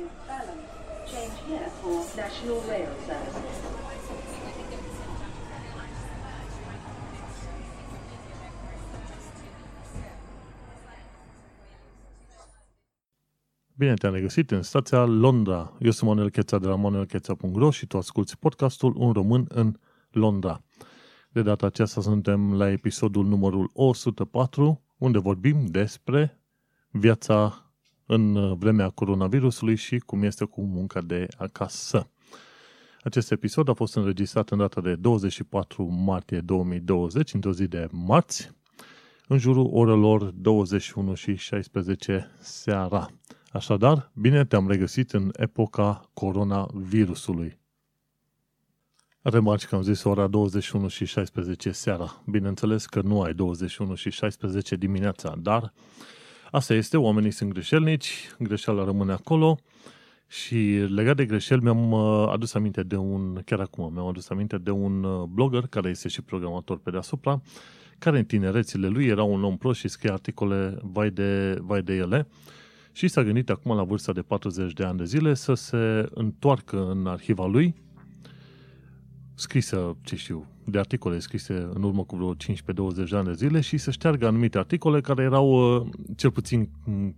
to Balham. Change here for National Rail Service. Bine te-am regăsit în stația Londra. Eu sunt Manuel Cheța de la manuelcheța.ro și tu asculti podcastul Un român în Londra. De data aceasta suntem la episodul numărul 104, unde vorbim despre viața în vremea coronavirusului și cum este cu munca de acasă. Acest episod a fost înregistrat în data de 24 martie 2020, într-o zi de marți, în jurul orelor 21 și 16 seara. Așadar, bine te-am regăsit în epoca coronavirusului. Remarci că am zis ora 21 și 16 seara. Bineînțeles că nu ai 21 și 16 dimineața, dar asta este, oamenii sunt greșelnici, greșeala rămâne acolo. Și legat de greșeli mi-am uh, adus aminte de un, chiar acum, mi-am adus aminte de un uh, blogger care este și programator pe deasupra, care în tinerețile lui era un om prost și scrie articole vai de, vai de ele. Și s-a gândit acum la vârsta de 40 de ani de zile să se întoarcă în arhiva lui. Scrisă, ce știu, de articole scrise în urmă cu vreo 15-20 de ani de zile și să șteargă anumite articole care erau uh, cel puțin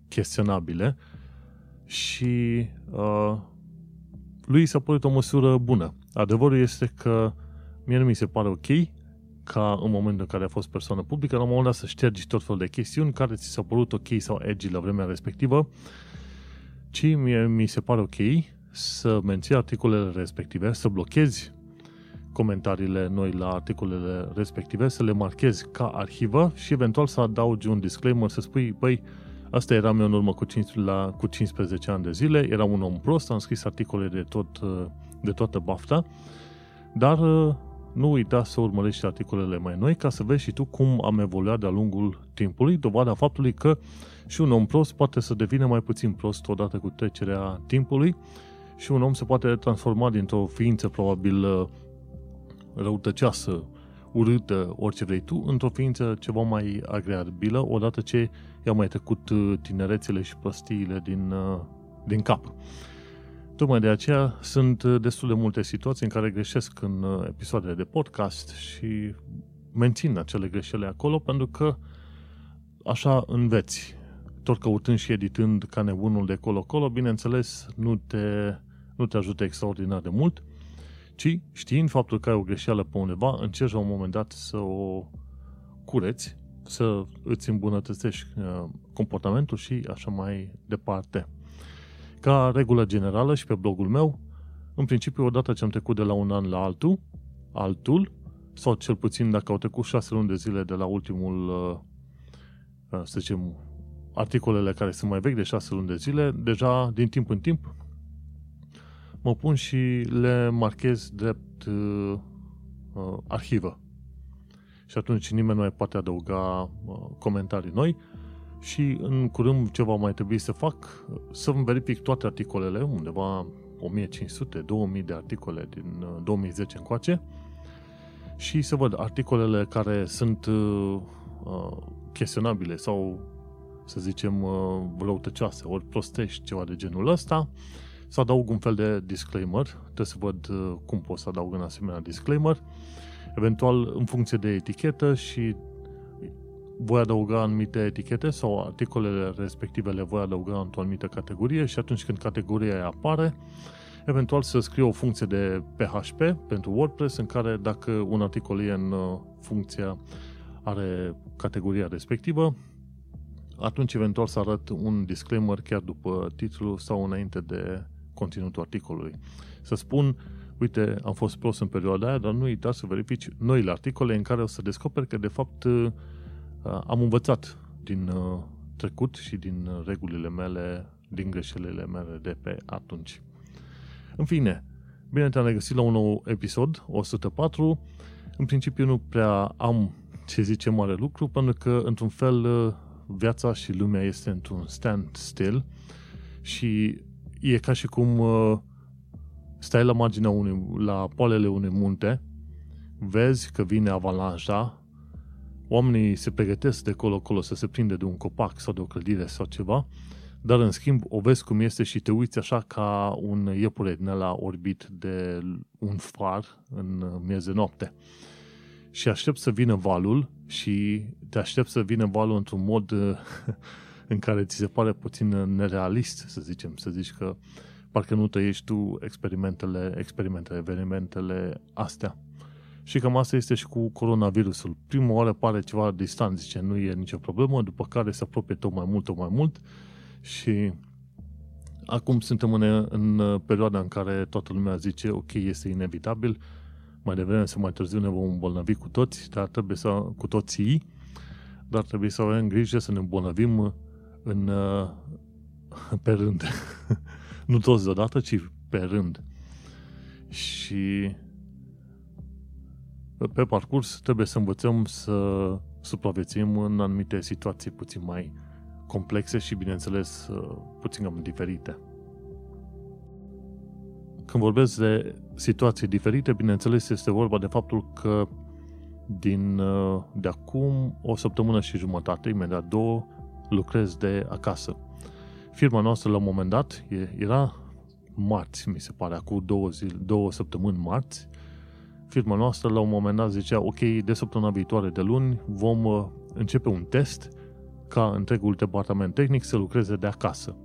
chestionabile și uh, lui s-a părut o măsură bună. Adevărul este că mie nu mi se pare ok ca în momentul în care a fost persoană publică, la un moment dat să ștergi tot felul de chestiuni care ți s-au părut ok sau edgy la vremea respectivă, ci mie mi se pare ok să menții articolele respective, să blochezi comentariile noi la articolele respective, să le marchezi ca arhivă și eventual să adaugi un disclaimer, să spui, băi, asta eram eu în urmă cu, 15, la, cu 15 ani de zile, eram un om prost, am scris articole de, tot, de toată bafta, dar nu uita să urmărești articolele mai noi ca să vezi și tu cum am evoluat de-a lungul timpului, dovada faptului că și un om prost poate să devină mai puțin prost odată cu trecerea timpului și un om se poate transforma dintr-o ființă probabil răutăcioasă, urâtă, orice vrei tu, într-o ființă ceva mai agreabilă odată ce i-au mai trecut tinerețele și prostiile din, din cap. Tocmai de aceea sunt uh, destul de multe situații în care greșesc în uh, episoadele de podcast și mențin acele greșeli acolo pentru că așa înveți. Tot căutând și editând ca nebunul de colo-colo, bineînțeles, nu te, nu te ajută extraordinar de mult, ci știind faptul că ai o greșeală pe undeva, încerci la un moment dat să o cureți, să îți îmbunătățești uh, comportamentul și așa mai departe. Ca regulă generală și pe blogul meu, în principiu, odată ce am trecut de la un an la altul, altul, sau cel puțin dacă au trecut șase luni de zile de la ultimul, uh, uh, să zicem, articolele care sunt mai vechi de șase luni de zile, deja din timp în timp mă pun și le marchez drept uh, uh, arhivă. Și atunci nimeni nu mai poate adăuga uh, comentarii noi. Și în curând ce va mai trebui să fac, să-mi verific toate articolele, undeva 1500-2000 de articole din 2010 uh, încoace. Și să văd articolele care sunt uh, uh, chestionabile sau să zicem uh, răutăcioase, ori prostești, ceva de genul ăsta, să adaug un fel de disclaimer, trebuie să văd uh, cum pot să adaug un asemenea disclaimer, eventual în funcție de etichetă și voi adăuga anumite etichete sau articolele respective le voi adăuga într-o anumită categorie și atunci când categoria aia apare, eventual să scriu o funcție de PHP pentru WordPress în care dacă un articol e în uh, funcția are categoria respectivă, atunci eventual să arăt un disclaimer chiar după titlu sau înainte de conținutul articolului. Să spun, uite, am fost prost în perioada aia, dar nu uita să verifici noile articole în care o să descoperi că de fapt Uh, am învățat din uh, trecut și din uh, regulile mele, din greșelile mele de pe atunci. În fine, bine te-am regăsit la un nou episod, 104. În principiu nu prea am ce zice mare lucru, pentru că, într-un fel, viața și lumea este într-un standstill și e ca și cum stai la marginea unui, la poalele unui munte, vezi că vine avalanșa, oamenii se pregătesc de colo-colo să se prinde de un copac sau de o clădire sau ceva, Dar, în schimb, o vezi cum este și te uiți așa ca un iepure din la orbit de un far în miez de noapte. Și aștept să vină valul și te aștept să vină valul într-un mod în care ți se pare puțin nerealist, să zicem, să zici că parcă nu trăiești tu experimentele, experimentele, evenimentele astea. Și cam asta este și cu coronavirusul. Prima oară pare ceva distant, zice, nu e nicio problemă, după care se apropie tot mai mult, tot mai mult și acum suntem în, în perioada în care toată lumea zice, ok, este inevitabil, mai devreme sau mai târziu ne vom îmbolnăvi cu toți, dar trebuie să, cu toții, dar trebuie să avem grijă să ne îmbolnăvim în, pe rând. nu toți deodată, ci pe rând. Și pe parcurs trebuie să învățăm să supraviețuim în anumite situații puțin mai complexe și, bineînțeles, puțin cam diferite. Când vorbesc de situații diferite, bineînțeles, este vorba de faptul că din, de acum o săptămână și jumătate, imediat două, lucrez de acasă. Firma noastră, la un moment dat, era marți, mi se pare, acum două, zile, două săptămâni marți, firma noastră la un moment dat zicea, ok, de săptămâna viitoare de luni vom uh, începe un test ca întregul departament tehnic să lucreze de acasă.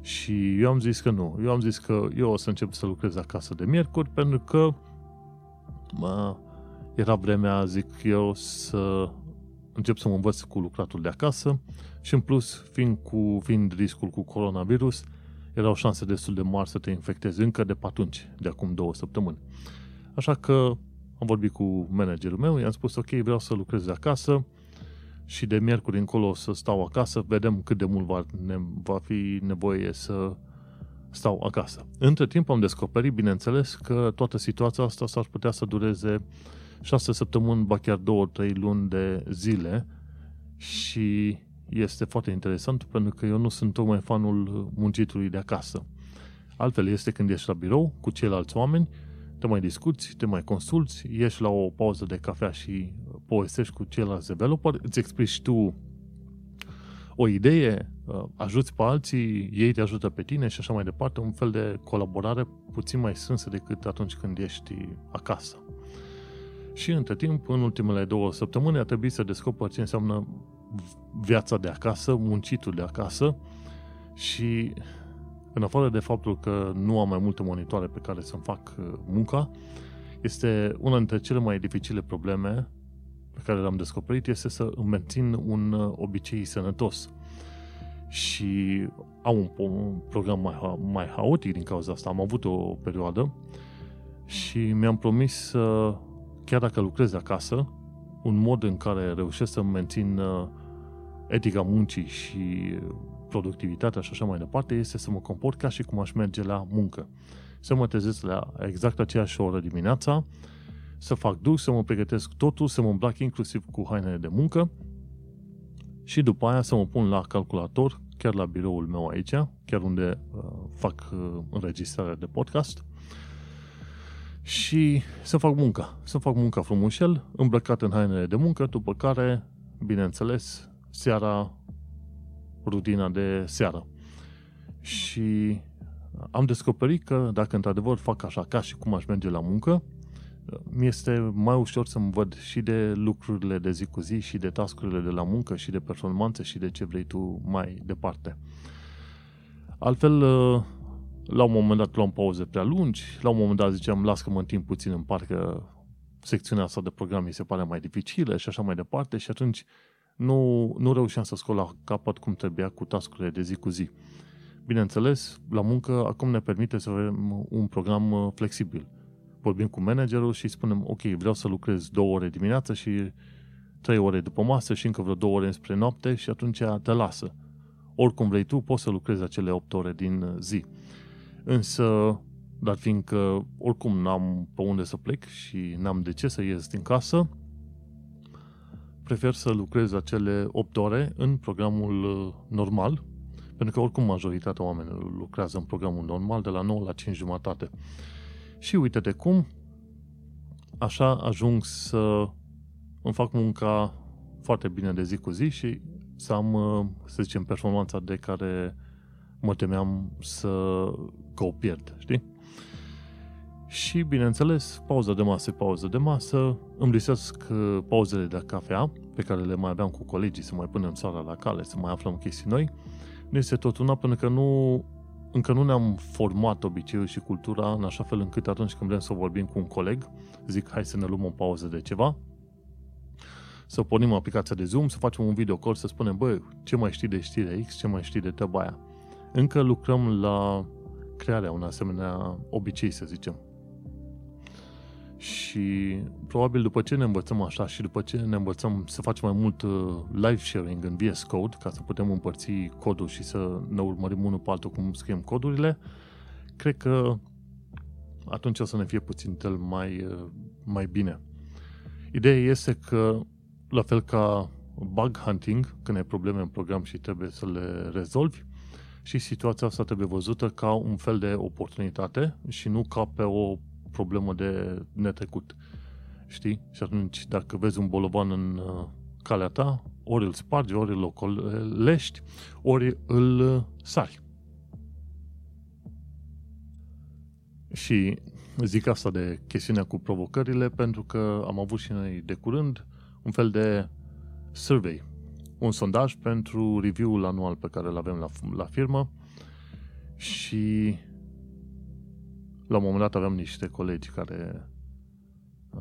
Și eu am zis că nu. Eu am zis că eu o să încep să lucrez acasă de miercuri pentru că mă, era vremea, zic eu, să încep să mă învăț cu lucratul de acasă și în plus, fiind, cu, fiind riscul cu coronavirus, erau șanse destul de mari să te infectezi încă de pe atunci, de acum două săptămâni. Așa că am vorbit cu managerul meu, i-am spus, ok, vreau să lucrez de acasă și de miercuri încolo o să stau acasă, vedem cât de mult va, ne, va fi nevoie să stau acasă. Între timp am descoperit, bineînțeles, că toată situația asta s-ar putea să dureze șase săptămâni, ba chiar două, trei luni de zile și este foarte interesant pentru că eu nu sunt tocmai fanul muncitului de acasă. Altfel este când ești la birou cu ceilalți oameni te mai discuți, te mai consulți, ieși la o pauză de cafea și povestești cu ceilalți developer, îți explici tu o idee, uh, ajuți pe alții, ei te ajută pe tine și așa mai departe, un fel de colaborare puțin mai strânsă decât atunci când ești acasă. Și între timp, în ultimele două săptămâni, a trebuit să descoper ce înseamnă viața de acasă, muncitul de acasă și în afară de faptul că nu am mai multe monitoare pe care să-mi fac uh, munca, este una dintre cele mai dificile probleme pe care le-am descoperit este să îmi mențin un uh, obicei sănătos. Și am un program mai, mai haotic din cauza asta. Am avut o perioadă și mi-am promis să, chiar dacă lucrez acasă, un mod în care reușesc să mențin uh, etica muncii și productivitatea și așa mai departe, este să mă comport ca și cum aș merge la muncă. Să mă trezesc la exact aceeași oră dimineața, să fac duș, să mă pregătesc totul, să mă îmbrac inclusiv cu hainele de muncă și după aia să mă pun la calculator, chiar la biroul meu aici, chiar unde uh, fac uh, înregistrarea de podcast, și să fac munca. Să fac munca frumușel, îmbrăcat în hainele de muncă, după care, bineînțeles, seara rutina de seară. Și am descoperit că dacă într-adevăr fac așa ca și cum aș merge la muncă, mi este mai ușor să-mi văd și de lucrurile de zi cu zi și de tascurile de la muncă și de performanțe și de ce vrei tu mai departe. Altfel, la un moment dat luam pauze prea lungi, la un moment dat ziceam, las că mă întind puțin în parcă secțiunea asta de program mi se pare mai dificilă și așa mai departe și atunci nu, nu reușeam să scol la capăt cum trebuia cu tascurile de zi cu zi. Bineînțeles, la muncă acum ne permite să avem un program uh, flexibil. Vorbim cu managerul și spunem, ok, vreau să lucrez două ore dimineață și trei ore după masă și încă vreo două ore spre noapte și atunci te lasă. Oricum vrei tu, poți să lucrezi acele 8 ore din uh, zi. Însă, dar fiindcă oricum n-am pe unde să plec și n-am de ce să ies din casă, prefer să lucrez acele 8 ore în programul uh, normal, pentru că oricum majoritatea oamenilor lucrează în programul normal de la 9 la 5 jumătate. Și uite de cum, așa ajung să îmi fac munca foarte bine de zi cu zi și să am, uh, să zicem, performanța de care mă temeam să că o pierd, știi? Și, bineînțeles, pauza de masă pauză de masă, îmi lipsesc uh, pauzele de cafea, pe care le mai aveam cu colegii, să mai punem sala la cale, să mai aflăm chestii noi. Nu este tot una, pentru că nu, încă nu ne-am format obiceiul și cultura în așa fel încât atunci când vrem să vorbim cu un coleg, zic, hai să ne luăm o pauză de ceva, să pornim aplicația de Zoom, să facem un video call, să spunem, bă, ce mai știi de știrea X, ce mai știi de treaba aia. Încă lucrăm la crearea unui asemenea obicei, să zicem. Și probabil după ce ne învățăm așa și după ce ne învățăm să facem mai mult uh, live sharing în VS Code, ca să putem împărți codul și să ne urmărim unul pe altul cum scriem codurile, cred că atunci o să ne fie puțin tel mai, uh, mai bine. Ideea este că, la fel ca bug hunting, când ai probleme în program și trebuie să le rezolvi, și situația asta trebuie văzută ca un fel de oportunitate și nu ca pe o problemă de netrecut. Știi? Și atunci, dacă vezi un bolovan în uh, calea ta, ori îl spargi, ori îl ocolești, ori îl uh, sari. Și zic asta de chestiunea cu provocările pentru că am avut și noi de curând un fel de survey, un sondaj pentru review-ul anual pe care îl avem la, la firmă și la un moment dat aveam niște colegi care uh,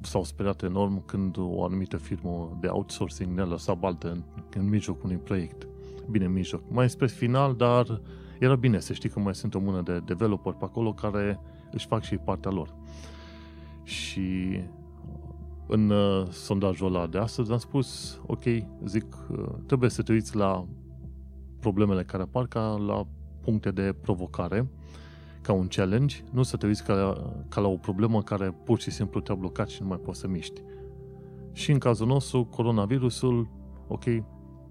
s-au speriat enorm când o anumită firmă de outsourcing ne-a lăsat baltă în, în mijlocul unui proiect. Bine, în mijloc. Mai spre final, dar era bine să știi că mai sunt o mână de developer pe acolo care își fac și partea lor. Și în uh, sondajul ăla de astăzi am spus, ok, zic, uh, trebuie să te uiți la problemele care apar ca la puncte de provocare ca un challenge, nu să te uiți ca la, ca la o problemă care pur și simplu te-a blocat și nu mai poți să miști. Și în cazul nostru, coronavirusul, ok,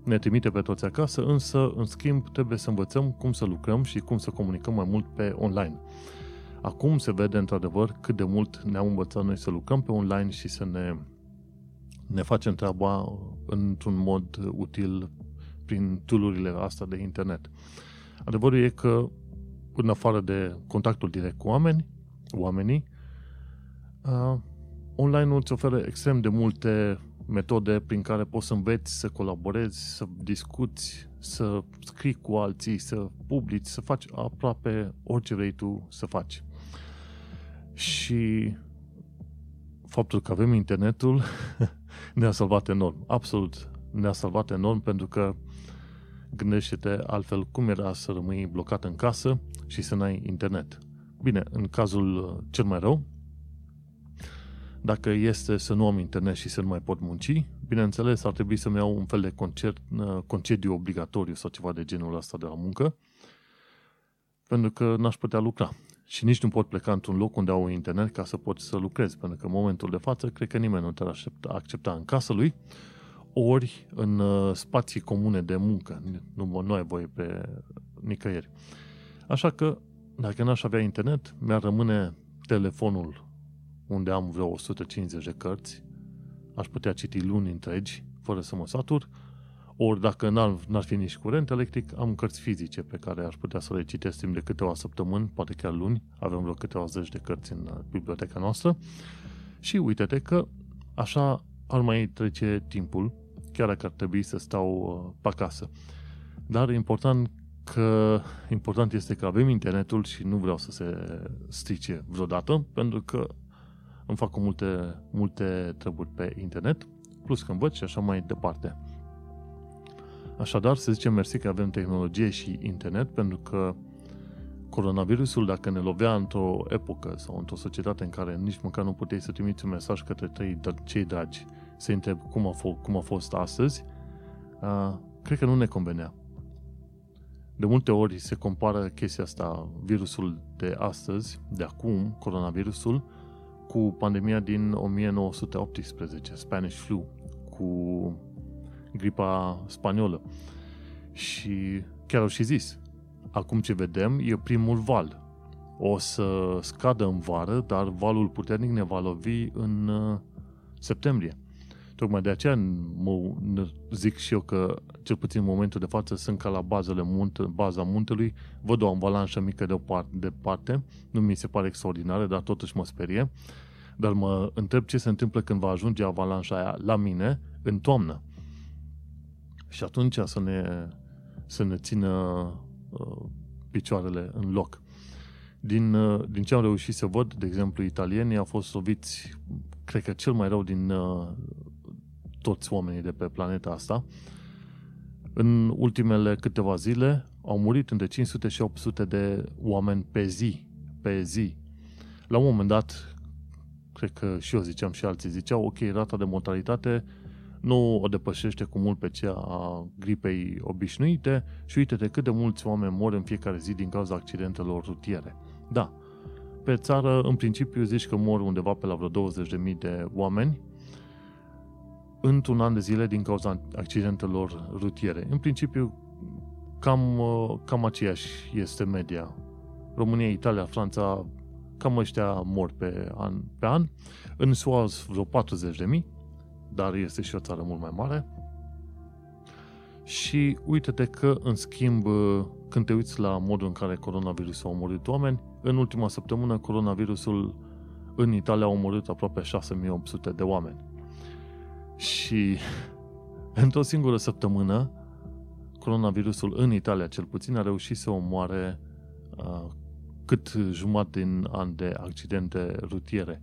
ne trimite pe toți acasă, însă, în schimb, trebuie să învățăm cum să lucrăm și cum să comunicăm mai mult pe online. Acum se vede, într-adevăr, cât de mult ne-am învățat noi să lucrăm pe online și să ne, ne facem treaba într-un mod util prin tool astea de internet. Adevărul e că în afară de contactul direct cu oameni, oamenii, uh, online îți oferă extrem de multe metode prin care poți să înveți, să colaborezi, să discuți, să scrii cu alții, să publici, să faci aproape orice vrei tu să faci. Și faptul că avem internetul ne-a salvat enorm. Absolut ne-a salvat enorm pentru că gândește-te altfel cum era să rămâi blocat în casă și să n-ai internet. Bine, în cazul uh, cel mai rău, dacă este să nu am internet și să nu mai pot munci, bineînțeles ar trebui să-mi iau un fel de concert, uh, concediu obligatoriu sau ceva de genul ăsta de la muncă, pentru că n-aș putea lucra. Și nici nu pot pleca într-un loc unde au internet ca să pot să lucrez, pentru că în momentul de față cred că nimeni nu te-ar accepta în casă lui, ori în uh, spații comune de muncă. Nu, nu ai voie pe nicăieri. Așa că, dacă n-aș avea internet, mi-ar rămâne telefonul unde am vreo 150 de cărți, aș putea citi luni întregi, fără să mă satur, ori dacă n-ar, n-ar fi nici curent electric, am cărți fizice pe care aș putea să le citesc timp de câteva săptămâni, poate chiar luni, avem vreo câteva zeci de cărți în uh, biblioteca noastră. Și uite-te că așa ar mai trece timpul, chiar dacă ar trebui să stau uh, pe acasă. Dar important că important este că avem internetul și nu vreau să se strice vreodată, pentru că îmi fac multe, multe treburi pe internet, plus că învăț și așa mai departe. Așadar, să zicem mersi că avem tehnologie și internet, pentru că coronavirusul, dacă ne lovea într-o epocă sau într-o societate în care nici măcar nu puteai să trimiți un mesaj către trei, cei dragi, să întreb cum a, f- cum a fost astăzi, uh, cred că nu ne convenea. De multe ori se compară chestia asta, virusul de astăzi, de acum, coronavirusul, cu pandemia din 1918, Spanish flu, cu gripa spaniolă. Și chiar au și zis, acum ce vedem e primul val. O să scadă în vară, dar valul puternic ne va lovi în uh, septembrie. Tocmai de aceea mă zic și eu că, cel puțin în momentul de față, sunt ca la bazele munte, baza muntelui, văd o avalanșă mică de departe, nu mi se pare extraordinară, dar totuși mă sperie, dar mă întreb ce se întâmplă când va ajunge avalanșa aia la mine în toamnă. Și atunci să ne, să ne țină uh, picioarele în loc. Din, uh, din ce am reușit să văd, de exemplu, italienii au fost loviți, cred că cel mai rău din uh, toți oamenii de pe planeta asta. În ultimele câteva zile au murit între 500 și 800 de oameni pe zi. Pe zi. La un moment dat, cred că și eu ziceam și alții ziceau, ok, rata de mortalitate nu o depășește cu mult pe cea a gripei obișnuite și uite-te cât de mulți oameni mor în fiecare zi din cauza accidentelor rutiere. Da, pe țară, în principiu, zici că mor undeva pe la vreo 20.000 de oameni într-un an de zile din cauza accidentelor rutiere. În principiu, cam, cam aceeași este media. România, Italia, Franța, cam ăștia mor pe an. Pe an. În SUA vreo 40.000 dar este și o țară mult mai mare. Și uite-te că, în schimb, când te uiți la modul în care coronavirusul a omorât oameni, în ultima săptămână coronavirusul în Italia a omorât aproape 6800 de oameni. Și într-o singură săptămână, coronavirusul în Italia cel puțin a reușit să omoare uh, cât jumătate din an de accidente rutiere.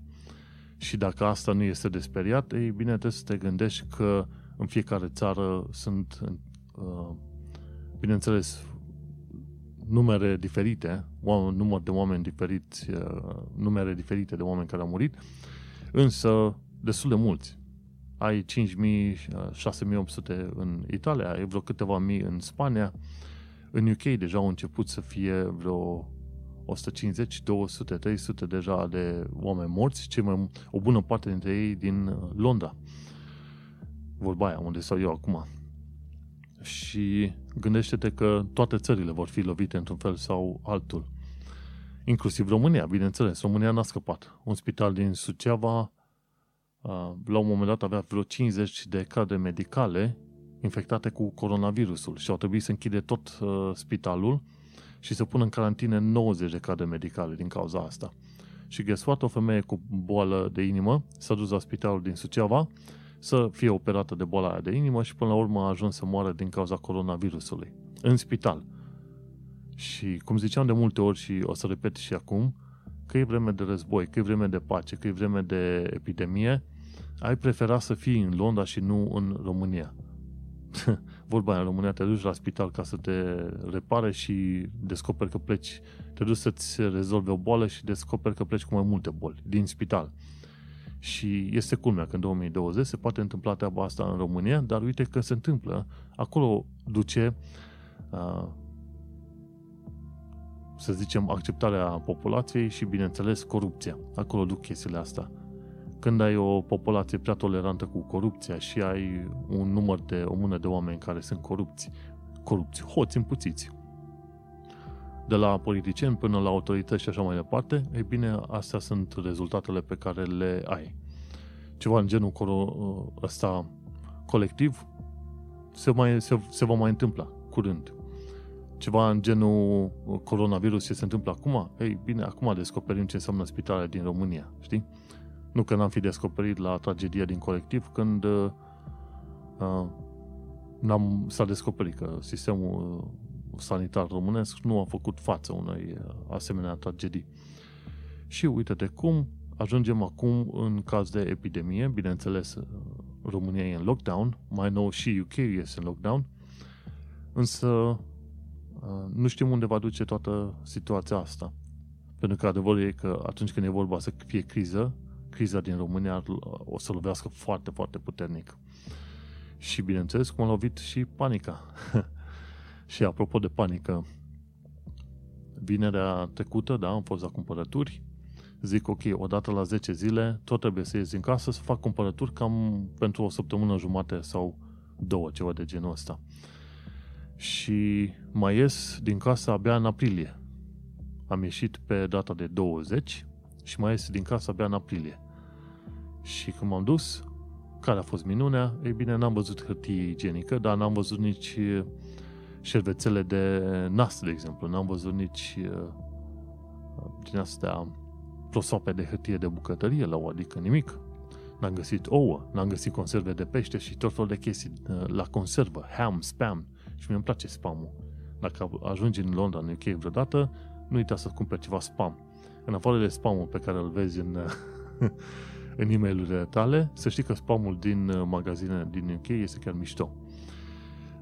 Și dacă asta nu este de speriat, ei bine, trebuie să te gândești că în fiecare țară sunt, uh, bineînțeles, numere diferite, număr de oameni diferiți, uh, numere diferite de oameni care au murit, însă destul de mulți. Ai 5.000, 6.800 în Italia, ai vreo câteva mii în Spania, în UK deja au început să fie vreo 150, 200, 300 deja de oameni morți, cei mai, o bună parte dintre ei din uh, Londra. Vorba aia, unde stau eu acum. Și gândește-te că toate țările vor fi lovite într-un fel sau altul. Inclusiv România, bineînțeles. România n-a scăpat. Un spital din Suceava uh, la un moment dat avea vreo 50 de cadre medicale infectate cu coronavirusul și au trebuit să închide tot uh, spitalul și să pună în carantină 90 de cadre medicale din cauza asta. Și ghesuat o femeie cu boală de inimă s-a dus la spitalul din Suceava să fie operată de boala aia de inimă și până la urmă a ajuns să moară din cauza coronavirusului. În spital. Și cum ziceam de multe ori și o să repet și acum, că e vreme de război, că e vreme de pace, că e vreme de epidemie, ai prefera să fii în Londra și nu în România. vorba aia în România, te duci la spital ca să te repare și descoperi că pleci, te duci să-ți rezolve o boală și descoperi că pleci cu mai multe boli din spital. Și este culmea că în 2020 se poate întâmpla treaba asta în România, dar uite că se întâmplă. Acolo duce, uh, să zicem, acceptarea populației și, bineînțeles, corupția. Acolo duc chestiile astea când ai o populație prea tolerantă cu corupția și ai un număr de o mână de oameni care sunt corupți, corupți, hoți împuțiți, de la politicieni până la autorități și așa mai departe, ei bine, astea sunt rezultatele pe care le ai. Ceva în genul ăsta colectiv se, mai, se, se va mai întâmpla curând. Ceva în genul coronavirus ce se întâmplă acum, ei bine, acum descoperim ce înseamnă spitale din România, știi? Nu că n-am fi descoperit la tragedia din colectiv, când uh, uh, n-am, s-a descoperit că sistemul uh, sanitar românesc nu a făcut față unei uh, asemenea tragedii. Și uite-te cum ajungem acum în caz de epidemie, bineînțeles România e în lockdown, mai nou și UK este în lockdown, însă nu știm unde va duce toată situația asta. Pentru că adevărul e că atunci când e vorba să fie criză, criza din România o să lovească foarte, foarte puternic. Și bineînțeles cum a lovit și panica. și apropo de panică, vinerea trecută, da, am fost la cumpărături, zic, ok, odată la 10 zile, tot trebuie să ies din casă să fac cumpărături cam pentru o săptămână jumate sau două, ceva de genul ăsta. Și mai ies din casă abia în aprilie. Am ieșit pe data de 20 și mai ies din casă abia în aprilie. Și când m-am dus, care a fost minunea? Ei bine, n-am văzut hârtie igienică, dar n-am văzut nici șervețele de nas, de exemplu. N-am văzut nici din astea prosoape de hârtie de bucătărie la o, adică nimic. N-am găsit ouă, n-am găsit conserve de pește și tot felul de chestii la conservă, ham, spam. Și mie îmi place spamul. Dacă ajungi în Londra, în UK vreodată, nu uita să cumperi ceva spam. În afară de spamul pe care îl vezi în, în e mail tale, să știi că spamul din uh, magazine din UK este chiar mișto.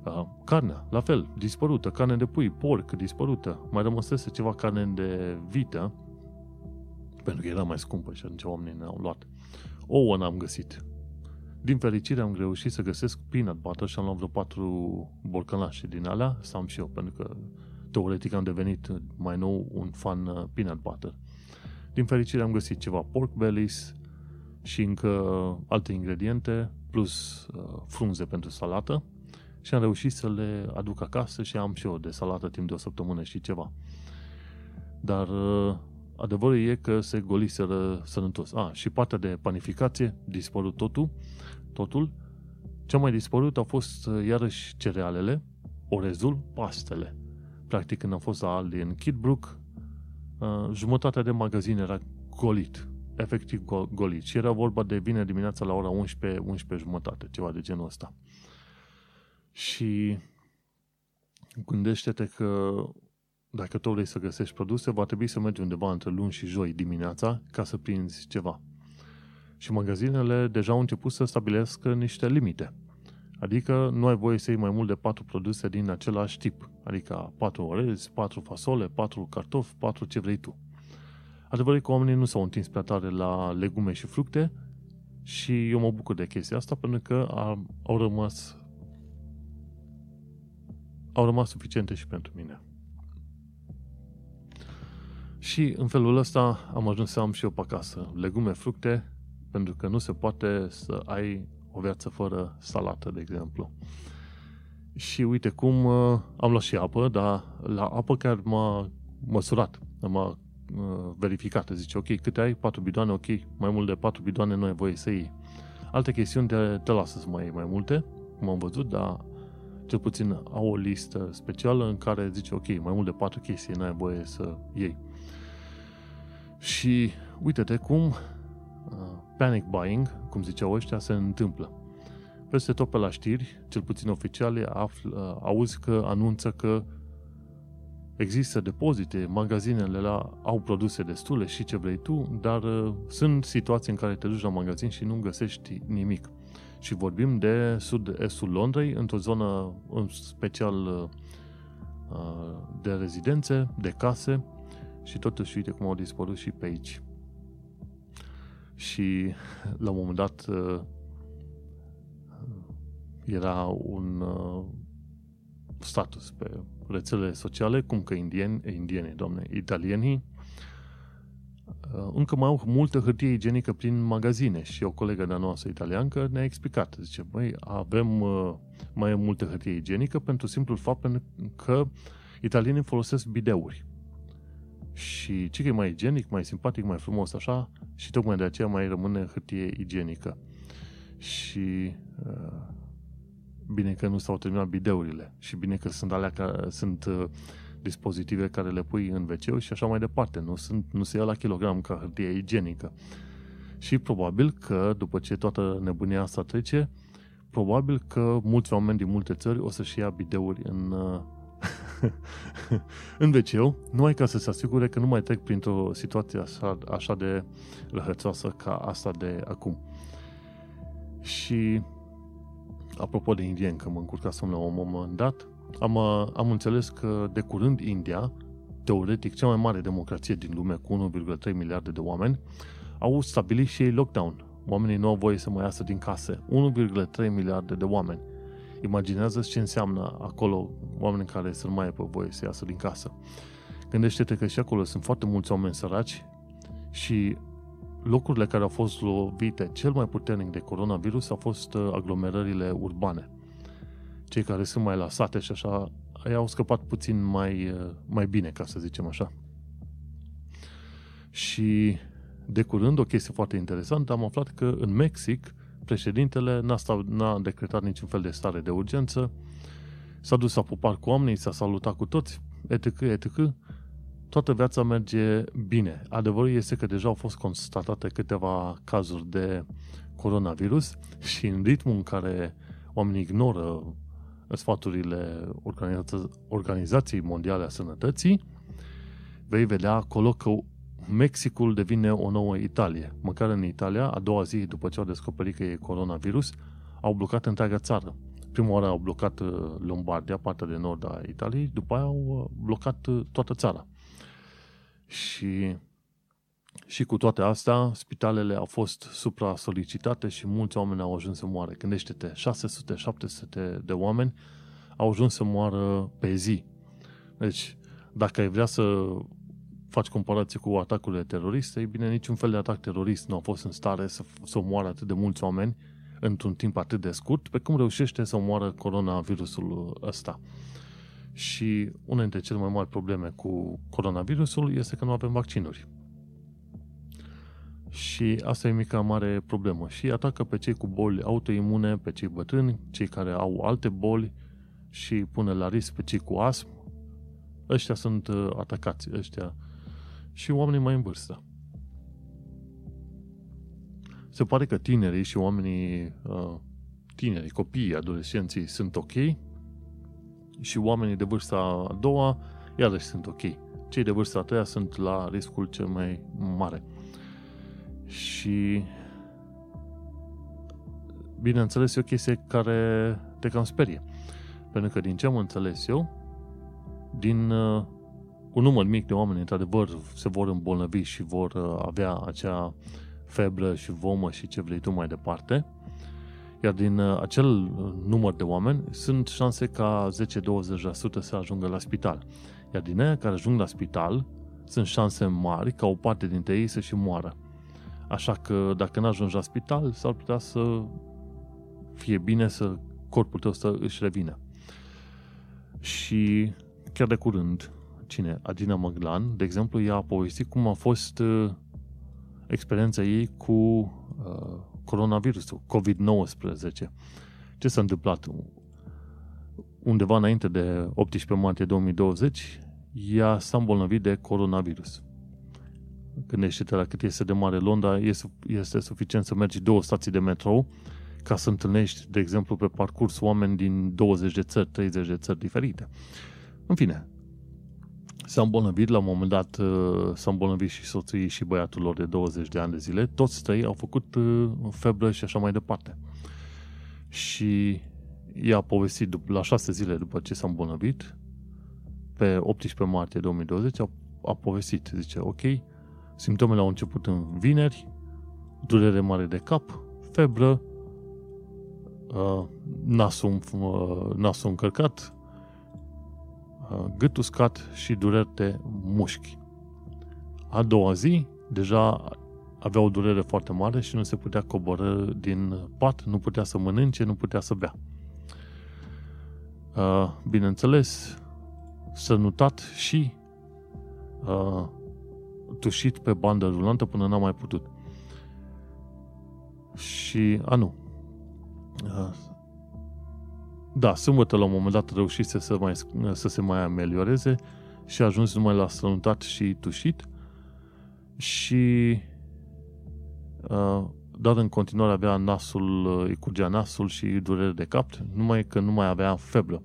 Uh, carnea, la fel, dispărută. Carne de pui, porc, dispărută. Mai rămăsese ceva carne de vită, pentru că era mai scumpă și atunci oamenii ne-au luat. Ouă n-am găsit. Din fericire am reușit să găsesc peanut butter și am luat vreo patru borcănașe din alea să am și eu, pentru că teoretic am devenit mai nou un fan uh, peanut butter. Din fericire am găsit ceva pork bellies și încă alte ingrediente, plus uh, frunze pentru salată și am reușit să le aduc acasă și am și eu de salată timp de o săptămână și ceva. Dar uh, adevărul e că se goliseră sănătos. A, și partea de panificație, dispărut totul, totul. Cea mai dispărut au fost uh, iarăși cerealele, orezul, pastele. Practic, când am fost la Aldi în Kidbrook, uh, jumătatea de magazin era golit. Efectiv golit. Și era vorba de vineri dimineața la ora 11, 11 jumătate, ceva de genul ăsta. Și gândește-te că dacă tot vrei să găsești produse, va trebui să mergi undeva între luni și joi dimineața ca să prinzi ceva. Și magazinele deja au început să stabilească niște limite. Adică nu ai voie să iei mai mult de 4 produse din același tip. Adică 4 orez, 4 fasole, 4 cartofi, 4 ce vrei tu. Adevărul că oamenii nu s-au întins prea tare la legume și fructe și eu mă bucur de chestia asta pentru că au rămas au rămas suficiente și pentru mine. Și în felul ăsta am ajuns să am și eu pe acasă legume, fructe, pentru că nu se poate să ai o viață fără salată, de exemplu. Și uite cum uh, am luat și apă, dar la apă care m-a măsurat, m-a uh, verificat, zice, ok, câte ai? 4 bidoane, ok, mai mult de 4 bidoane nu ai voie să iei. Alte chestiuni te, te lasă să mai iei mai multe, cum am văzut, dar cel puțin au o listă specială în care zice, ok, mai mult de 4 chestii nu ai voie să iei. Și uite-te cum uh, panic buying, cum ziceau ăștia, se întâmplă. Peste tot pe la știri, cel puțin oficiale, afl, uh, auzi că anunță că există depozite, magazinele la, au produse destule și ce vrei tu, dar uh, sunt situații în care te duci la magazin și nu găsești nimic. Și vorbim de sud-estul Londrei, într-o zonă în special uh, uh de rezidențe, de case, și totuși, uite cum au dispărut și pe aici. Și la un moment dat uh, era un uh, status pe rețelele sociale, cum că indieni, indieni, doamne, italienii uh, încă mai au multă hârtie igienică prin magazine și o colegă de-a noastră italiancă ne-a explicat. Zice, băi, avem mai multă hârtie igienică pentru simplul fapt că italienii folosesc bideuri și ce că e mai igienic, mai simpatic, mai frumos așa și tocmai de aceea mai rămâne hârtie igienică. Și uh, bine că nu s-au terminat bideurile și bine că sunt alea care sunt uh, dispozitive care le pui în wc și așa mai departe. Nu, sunt, nu se ia la kilogram ca hârtie igienică. Și probabil că după ce toată nebunia asta trece, probabil că mulți oameni din multe țări o să-și ia bideuri în, uh, în wc numai ca să se asigure că nu mai trec printr-o situație așa, așa de răhățoasă ca asta de acum. Și apropo de indieni, că mă încurcasem la un moment dat, am, am înțeles că de curând India, teoretic cea mai mare democrație din lume cu 1,3 miliarde de oameni, au stabilit și ei lockdown. Oamenii nu au voie să mai iasă din case. 1,3 miliarde de oameni. Imaginează ce înseamnă acolo oameni care să nu mai pe voie să iasă din casă. Gândește-te că și acolo sunt foarte mulți oameni săraci și locurile care au fost lovite cel mai puternic de coronavirus au fost uh, aglomerările urbane. Cei care sunt mai la sate și așa, ei au scăpat puțin mai, uh, mai bine, ca să zicem așa. Și de curând, o chestie foarte interesantă, am aflat că în Mexic președintele n-a, sta, n-a decretat niciun fel de stare de urgență, s-a dus, a pupat cu oamenii, s-a salutat cu toți, etc., etc., toată viața merge bine. Adevărul este că deja au fost constatate câteva cazuri de coronavirus și în ritmul în care oamenii ignoră sfaturile Organizației Mondiale a Sănătății, vei vedea acolo că Mexicul devine o nouă Italie. Măcar în Italia, a doua zi după ce au descoperit că e coronavirus, au blocat întreaga țară. Prima oară au blocat uh, Lombardia, partea de nord a Italiei, după aia au uh, blocat uh, toată țara. Și, și cu toate astea, spitalele au fost supra-solicitate și mulți oameni au ajuns să moară. Gândește-te, 600-700 de oameni au ajuns să moară pe zi. Deci, dacă ai vrea să faci comparație cu atacurile teroriste, ei bine, niciun fel de atac terorist nu a fost în stare să, să omoare atât de mulți oameni într-un timp atât de scurt, pe cum reușește să omoară coronavirusul ăsta. Și una dintre cele mai mari probleme cu coronavirusul este că nu avem vaccinuri. Și asta e mica mare problemă. Și atacă pe cei cu boli autoimune, pe cei bătrâni, cei care au alte boli și pune la risc pe cei cu astm. Ăștia sunt uh, atacați, ăștia. Și oamenii mai în vârstă. Se pare că tinerii și oamenii uh, tinerii, copiii, adolescenții sunt ok, și oamenii de vârsta a doua iarăși sunt ok. Cei de vârsta a treia sunt la riscul cel mai mare. Și bineînțeles e o chestie care te cam sperie. Pentru că din ce am înțeles eu, din uh, un număr mic de oameni, într-adevăr, se vor îmbolnăvi și vor uh, avea acea febră și vomă și ce vrei tu mai departe, iar din uh, acel uh, număr de oameni sunt șanse ca 10-20% să ajungă la spital. Iar din aia care ajung la spital sunt șanse mari ca o parte dintre ei să și moară. Așa că dacă nu ajungi la spital, s-ar putea să fie bine să corpul tău să își revină. Și chiar de curând, cine? Adina Maglan, de exemplu, ea a povestit cum a fost uh, experiența ei cu uh, coronavirusul, COVID-19. Ce s-a întâmplat? Undeva înainte de 18 martie 2020, ea s-a îmbolnăvit de coronavirus. Gândește-te la cât este de mare Londra, este suficient să mergi două stații de metrou ca să întâlnești, de exemplu, pe parcurs oameni din 20 de țări, 30 de țări diferite. În fine, S-a îmbolnăvit, la un moment dat uh, s-a îmbolnăvit și soții și băiatul lor de 20 de ani de zile. Toți trei au făcut uh, febră și așa mai departe. Și ea a povestit la șase zile după ce s-a îmbolnăvit, pe 18 martie 2020, a, a povestit, zice, ok, simptomele au început în vineri, durere mare de cap, febră, uh, nasul, uh, nasul încărcat, Uh, gât uscat și dureri de mușchi. A doua zi, deja avea o durere foarte mare și nu se putea coboră din pat, nu putea să mănânce, nu putea să bea. Uh, bineînțeles, sănutat și uh, tușit pe bandă rulantă până n-a mai putut. Și, a nu, da, sâmbătă la un moment dat reușise să, mai, să se mai amelioreze și a ajuns numai la sănătat și tușit și uh, dar în continuare avea nasul, uh, îi curgea nasul și durere de cap, numai că nu mai avea febră.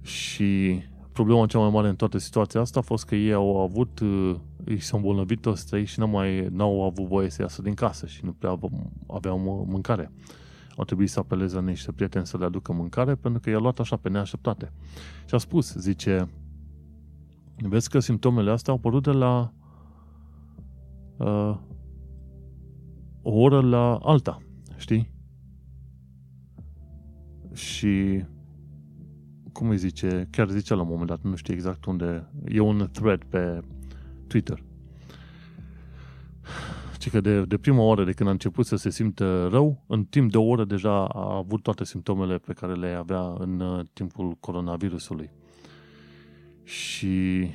Și problema cea mai mare în toată situația asta a fost că ei au avut, uh, ei s-au îmbolnăvit toți trei și nu mai n-au avut voie să iasă din casă și nu prea aveau mâncare au trebuit să apeleze la niște prieteni să le aducă mâncare, pentru că i-a luat așa pe neașteptate. Și a spus, zice, vezi că simptomele astea au apărut de la uh, o oră la alta, știi? Și cum îi zice, chiar zice la un moment dat, nu știu exact unde, e un thread pe Twitter ci că de, de prima oară de când a început să se simtă rău, în timp de o oră deja a avut toate simptomele pe care le avea în uh, timpul coronavirusului. Și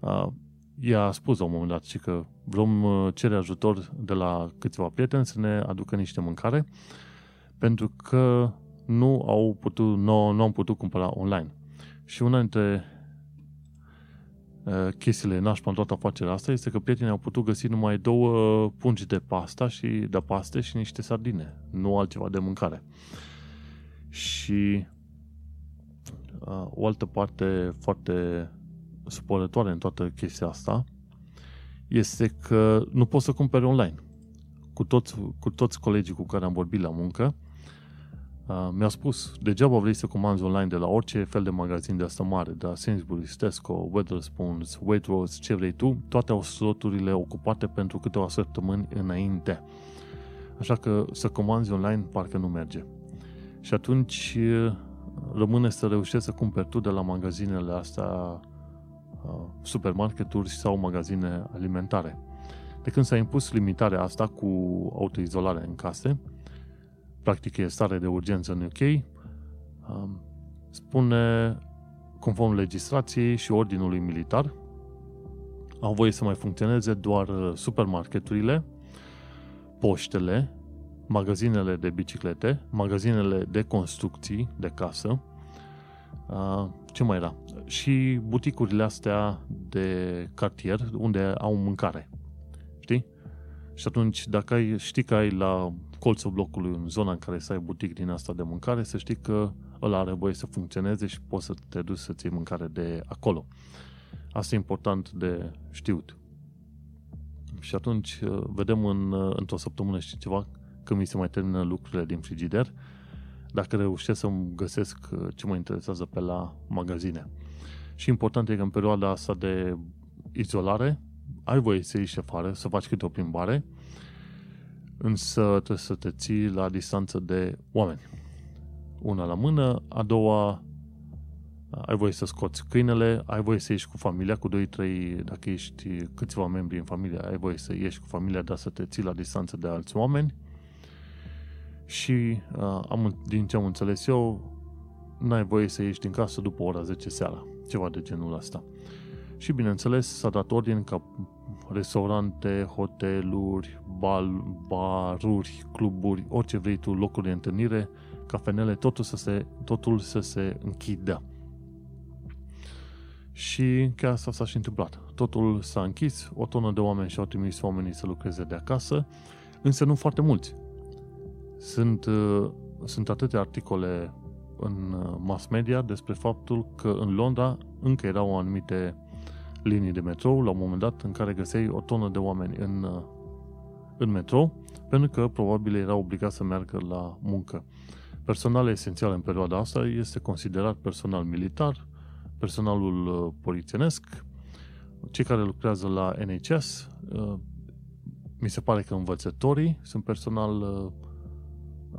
a, ea a spus la un moment dat și că vom uh, cere ajutor de la câțiva prieteni să ne aducă niște mâncare pentru că nu au putut, nu, nu am putut cumpăra online. Și una dintre uh, chestiile nașpa în toată afacerea asta este că prietenii au putut găsi numai două pungi de pasta și de paste și niște sardine, nu altceva de mâncare. Și uh, o altă parte foarte supărătoare în toată chestia asta este că nu poți să cumperi online. Cu toți, cu toți colegii cu care am vorbit la muncă, uh, mi-au spus, degeaba vrei să comanzi online de la orice fel de magazin de asta mare, de la Sainsbury's, Tesco, Wetherspoons, Waitrose, ce vrei tu, toate au sloturile ocupate pentru câteva săptămâni înainte. Așa că să comanzi online parcă nu merge. Și atunci uh, rămâne să reușești să cumperi tu de la magazinele astea Uh, supermarketuri sau magazine alimentare. De când s-a impus limitarea asta cu autoizolare în case, practic e stare de urgență în UK, um, spune, conform legislației și ordinului militar, au voie să mai funcționeze doar supermarketurile, poștele, magazinele de biciclete, magazinele de construcții de casă, uh, ce mai era? Și buticurile astea de cartier unde au mâncare. Știi? Și atunci, dacă ai, știi că ai la colțul blocului, în zona în care să ai butic din asta de mâncare, să știi că ăla are voie să funcționeze și poți să te duci să-ți iei mâncare de acolo. Asta e important de știut. Și atunci uh, vedem în, uh, într-o săptămână și ceva când mi se mai termină lucrurile din frigider, dacă reușesc să-mi găsesc uh, ce mă interesează pe la magazine. Și important e că în perioada asta de izolare ai voie să ieși afară, să faci câte o plimbare, însă trebuie să te ții la distanță de oameni. Una la mână, a doua ai voie să scoți câinele, ai voie să ieși cu familia, cu 2-3, dacă ești câțiva membri în familie, ai voie să ieși cu familia, dar să te ții la distanță de alți oameni și uh, am, din ce am înțeles eu, n-ai voie să ieși din casă după ora 10 seara, ceva de genul ăsta. Și bineînțeles s-a dat ordin ca restaurante, hoteluri, bal, baruri, cluburi, orice vrei tu, locuri de întâlnire, cafenele, totul să se, totul să se închidă. Și chiar asta s-a și întâmplat. Totul s-a închis, o tonă de oameni și-au trimis oamenii să lucreze de acasă, însă nu foarte mulți. Sunt, uh, sunt atâtea articole în uh, mass media despre faptul că în Londra încă erau anumite linii de metrou la un moment dat în care găseai o tonă de oameni în, uh, în metrou pentru că probabil erau obligați să meargă la muncă. Personal esențial în perioada asta este considerat personal militar, personalul polițienesc, cei care lucrează la NHS, mi se pare că învățătorii sunt personal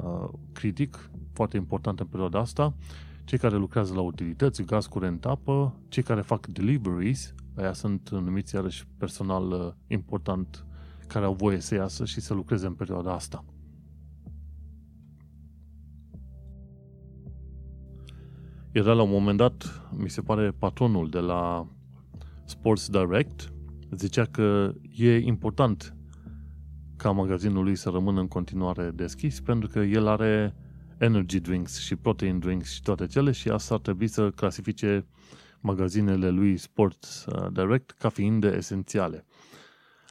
Uh, critic, foarte important în perioada asta, cei care lucrează la utilități, gaz, curent, apă, cei care fac deliveries, aia sunt numiți iarăși personal uh, important care au voie să iasă și să lucreze în perioada asta. Era la un moment dat, mi se pare, patronul de la Sports Direct zicea că e important ca magazinul lui să rămână în continuare deschis, pentru că el are energy drinks și protein drinks și toate cele și asta ar trebui să clasifice magazinele lui Sports uh, Direct ca fiind esențiale.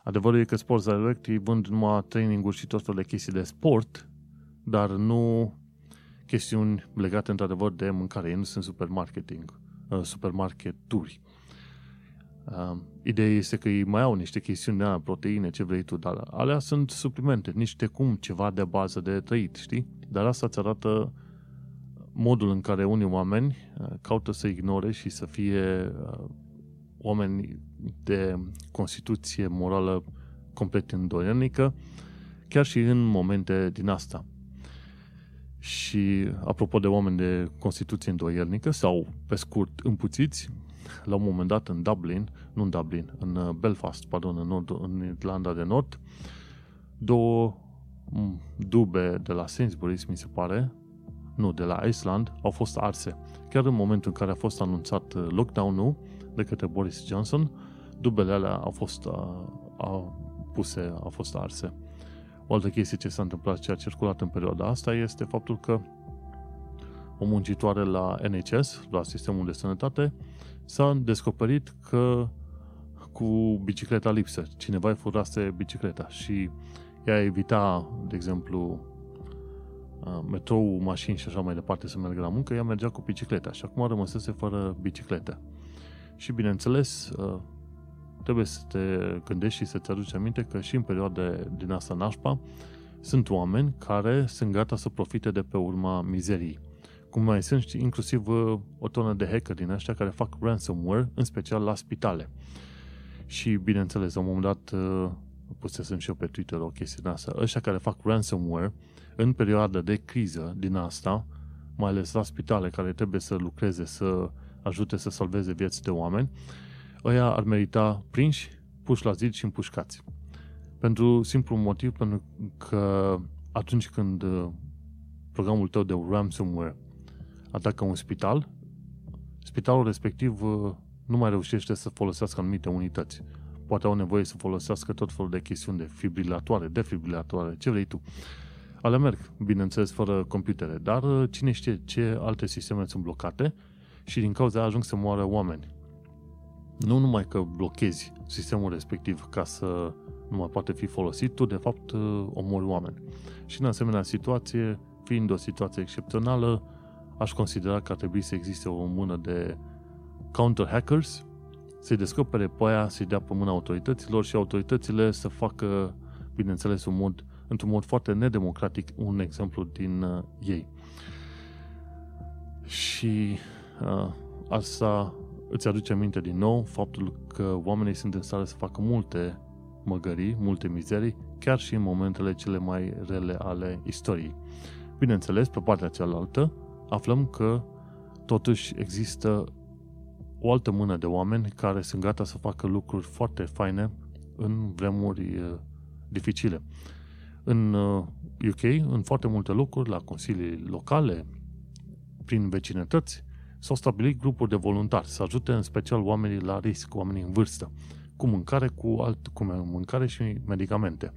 Adevărul e că Sports Direct îi vând numai training-uri și tot felul de chestii de sport, dar nu chestiuni legate într-adevăr de mâncare. Ei nu sunt supermarketing, uh, supermarketuri. Uh, ideea este că ei mai au niște chestiuni de aia, proteine, ce vrei tu, dar alea sunt suplimente, niște cum ceva de bază de trăit, știi? Dar asta îți arată modul în care unii oameni uh, caută să ignore și să fie uh, oameni de constituție morală complet îndoielnică, chiar și în momente din asta. Și apropo de oameni de constituție îndoielnică sau, pe scurt, împuțiți, la un moment dat în Dublin, nu în Dublin, în uh, Belfast, pardon, în, nord, în Irlanda de Nord, două mm, dube de la Sainsbury's, mi se pare, nu, de la Iceland, au fost arse. Chiar în momentul în care a fost anunțat uh, lockdown-ul de către Boris Johnson, dubele alea au fost a, a, puse, au fost arse. O altă chestie ce s-a întâmplat, ce a circulat în perioada asta, este faptul că o muncitoare la NHS, la sistemul de sănătate, s-a descoperit că cu bicicleta lipsă. Cineva îi furase bicicleta și ea evita, de exemplu, metrou, mașini și așa mai departe să meargă la muncă, ea mergea cu bicicleta și acum rămăsese fără bicicletă. Și bineînțeles, trebuie să te gândești și să-ți aduci aminte că și în perioade din asta nașpa sunt oameni care sunt gata să profite de pe urma mizerii. Cum mai sunt inclusiv o tonă de hacker din ăștia care fac ransomware, în special la spitale. Și, bineînțeles, la un moment dat pusesem și eu pe Twitter o chestie din asta. Ăștia care fac ransomware în perioada de criză din asta, mai ales la spitale care trebuie să lucreze, să ajute să salveze vieți de oameni, ăia ar merita prinși, puși la zid și împușcați. Pentru simplu motiv, pentru că atunci când uh, programul tău de ransomware atacă un spital, spitalul respectiv uh, nu mai reușește să folosească anumite unități. Poate au nevoie să folosească tot felul de chestiuni de fibrilatoare, defibrilatoare, ce vrei tu. Ale merg, bineînțeles, fără computere, dar uh, cine știe ce alte sisteme sunt blocate și din cauza ajung să moară oameni. Nu numai că blochezi sistemul respectiv ca să nu mai poate fi folosit, tu de fapt uh, omori oameni. Și în asemenea situație, fiind o situație excepțională, aș considera că ar trebui să existe o mână de counter-hackers, să-i descopere pe aia, să-i dea pe mâna autorităților și autoritățile să facă, bineînțeles, un mod, într-un mod foarte nedemocratic, un exemplu din uh, ei. Și uh, asta îți aduce aminte din nou faptul că oamenii sunt în stare să facă multe măgării, multe mizerii, chiar și în momentele cele mai rele ale istoriei. Bineînțeles, pe partea cealaltă, aflăm că totuși există o altă mână de oameni care sunt gata să facă lucruri foarte faine în vremuri uh, dificile. În UK, uh, în foarte multe locuri, la consilii locale, prin vecinătăți, s-au stabilit grupuri de voluntari să ajute în special oamenii la risc, oamenii în vârstă, cu mâncare, cu, alt, cu mâncare și medicamente.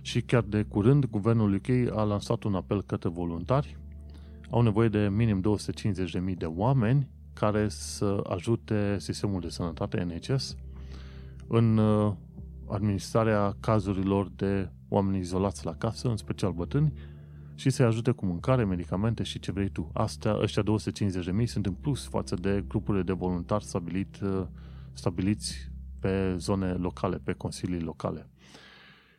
Și chiar de curând, guvernul UK a lansat un apel către voluntari. Au nevoie de minim 250.000 de oameni care să ajute sistemul de sănătate NHS în uh, administrarea cazurilor de oameni izolați la casă, în special bătrâni, și să-i ajute cu mâncare, medicamente și ce vrei tu. Astea, ăștia 250.000 sunt în plus față de grupurile de voluntari stabilit, uh, stabiliți pe zone locale, pe consilii locale.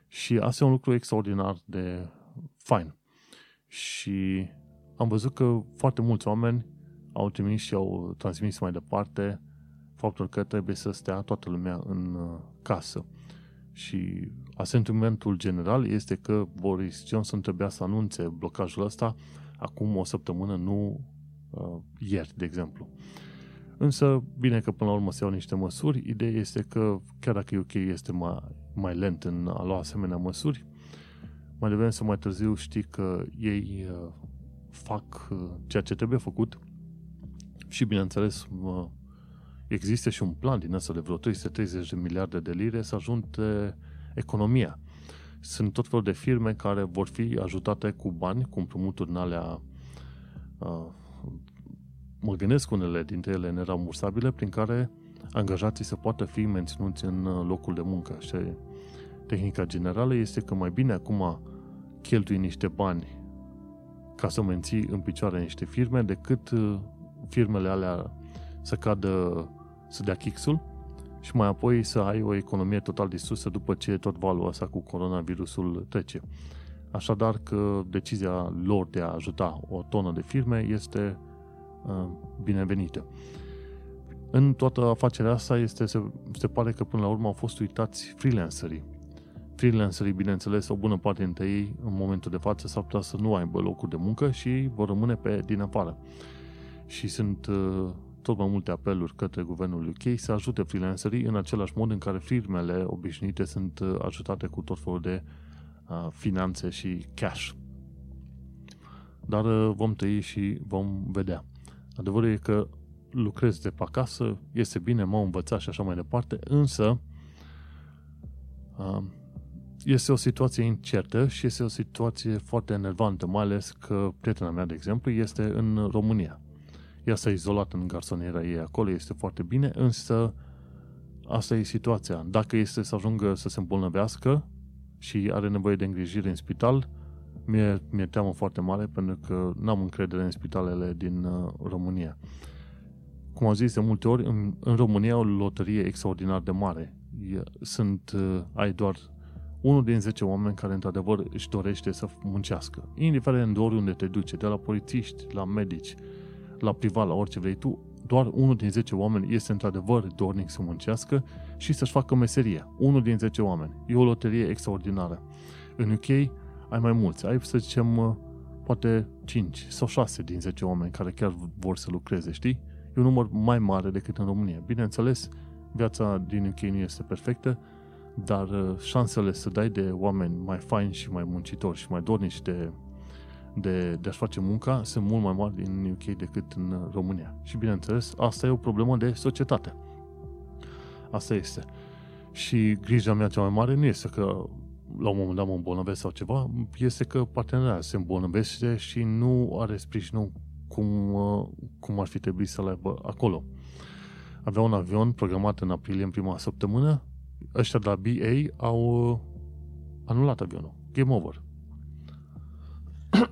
Și asta e un lucru extraordinar de fain. Și am văzut că foarte mulți oameni au trimis și au transmis mai departe faptul că trebuie să stea toată lumea în uh, casă. Și asentimentul general este că Boris Johnson trebuia să anunțe blocajul ăsta acum o săptămână, nu uh, ieri, de exemplu. Însă, bine că până la urmă se iau niște măsuri, ideea este că chiar dacă UK este mai, mai lent în a lua asemenea măsuri, mai devreme să mai târziu știi că ei uh, fac uh, ceea ce trebuie făcut. Și, bineînțeles, uh, există și un plan din ăsta de vreo 330 de miliarde de lire să ajunge economia. Sunt tot felul de firme care vor fi ajutate cu bani, cu împrumuturi în alea uh, mă gândesc unele dintre ele nerambursabile prin care angajații să poată fi menținuți în uh, locul de muncă. Și tehnica generală este că mai bine acum cheltui niște bani ca să menții în picioare niște firme decât uh, firmele alea să cadă, să dea kixul și mai apoi să ai o economie total distrusă după ce tot valul ăsta cu coronavirusul trece. Așadar că decizia lor de a ajuta o tonă de firme este uh, binevenită. În toată afacerea asta este, se, se pare că până la urmă au fost uitați freelancerii. Freelancerii, bineînțeles, o bună parte dintre ei în momentul de față s-ar putea să nu aibă locuri de muncă și vor rămâne pe din afară. Și sunt uh, tot mai multe apeluri către guvernul UK să ajute freelancerii în același mod în care firmele obișnuite sunt uh, ajutate cu tot felul de uh, finanțe și cash. Dar uh, vom trăi și vom vedea. Adevărul e că lucrez de pe acasă, este bine, m-au învățat și așa mai departe, însă este o situație incertă și este o situație foarte enervantă, mai ales că prietena mea, de exemplu, este în România. Ea s-a izolat în garsoniera ei acolo, este foarte bine, însă asta e situația. Dacă este să ajungă să se îmbolnăvească și are nevoie de îngrijire în spital, mi-e, mi-e teamă foarte mare pentru că n-am încredere în spitalele din uh, România. Cum am zis de multe ori, în, în România o loterie extraordinar de mare. Sunt, uh, ai doar unul din 10 oameni care într-adevăr își dorește să muncească. Indiferent de oriunde te duce, de la polițiști, la medici, la privat, la orice vrei tu, doar unul din 10 oameni este într-adevăr dornic să muncească și să-și facă meseria. Unul din 10 oameni. E o loterie extraordinară. În UK ai mai mulți. Ai, să zicem, uh, poate 5 sau 6 din 10 oameni care chiar vor să lucreze, știi? E un număr mai mare decât în România. Bineînțeles, viața din UK nu este perfectă, dar uh, șansele să dai de oameni mai faini și mai muncitori și mai dornici de, de, de a-și face munca sunt mult mai mari în UK decât în uh, România. Și bineînțeles, asta e o problemă de societate. Asta este. Și grija mea cea mai mare nu este că la un moment dat mă îmbolnăvesc sau ceva, este că partenera se îmbolnăvește și nu are sprijinul cum, uh, cum ar fi trebuit să-l aibă acolo. Avea un avion programat în aprilie în prima săptămână, ăștia de la BA au uh, anulat avionul. Game over.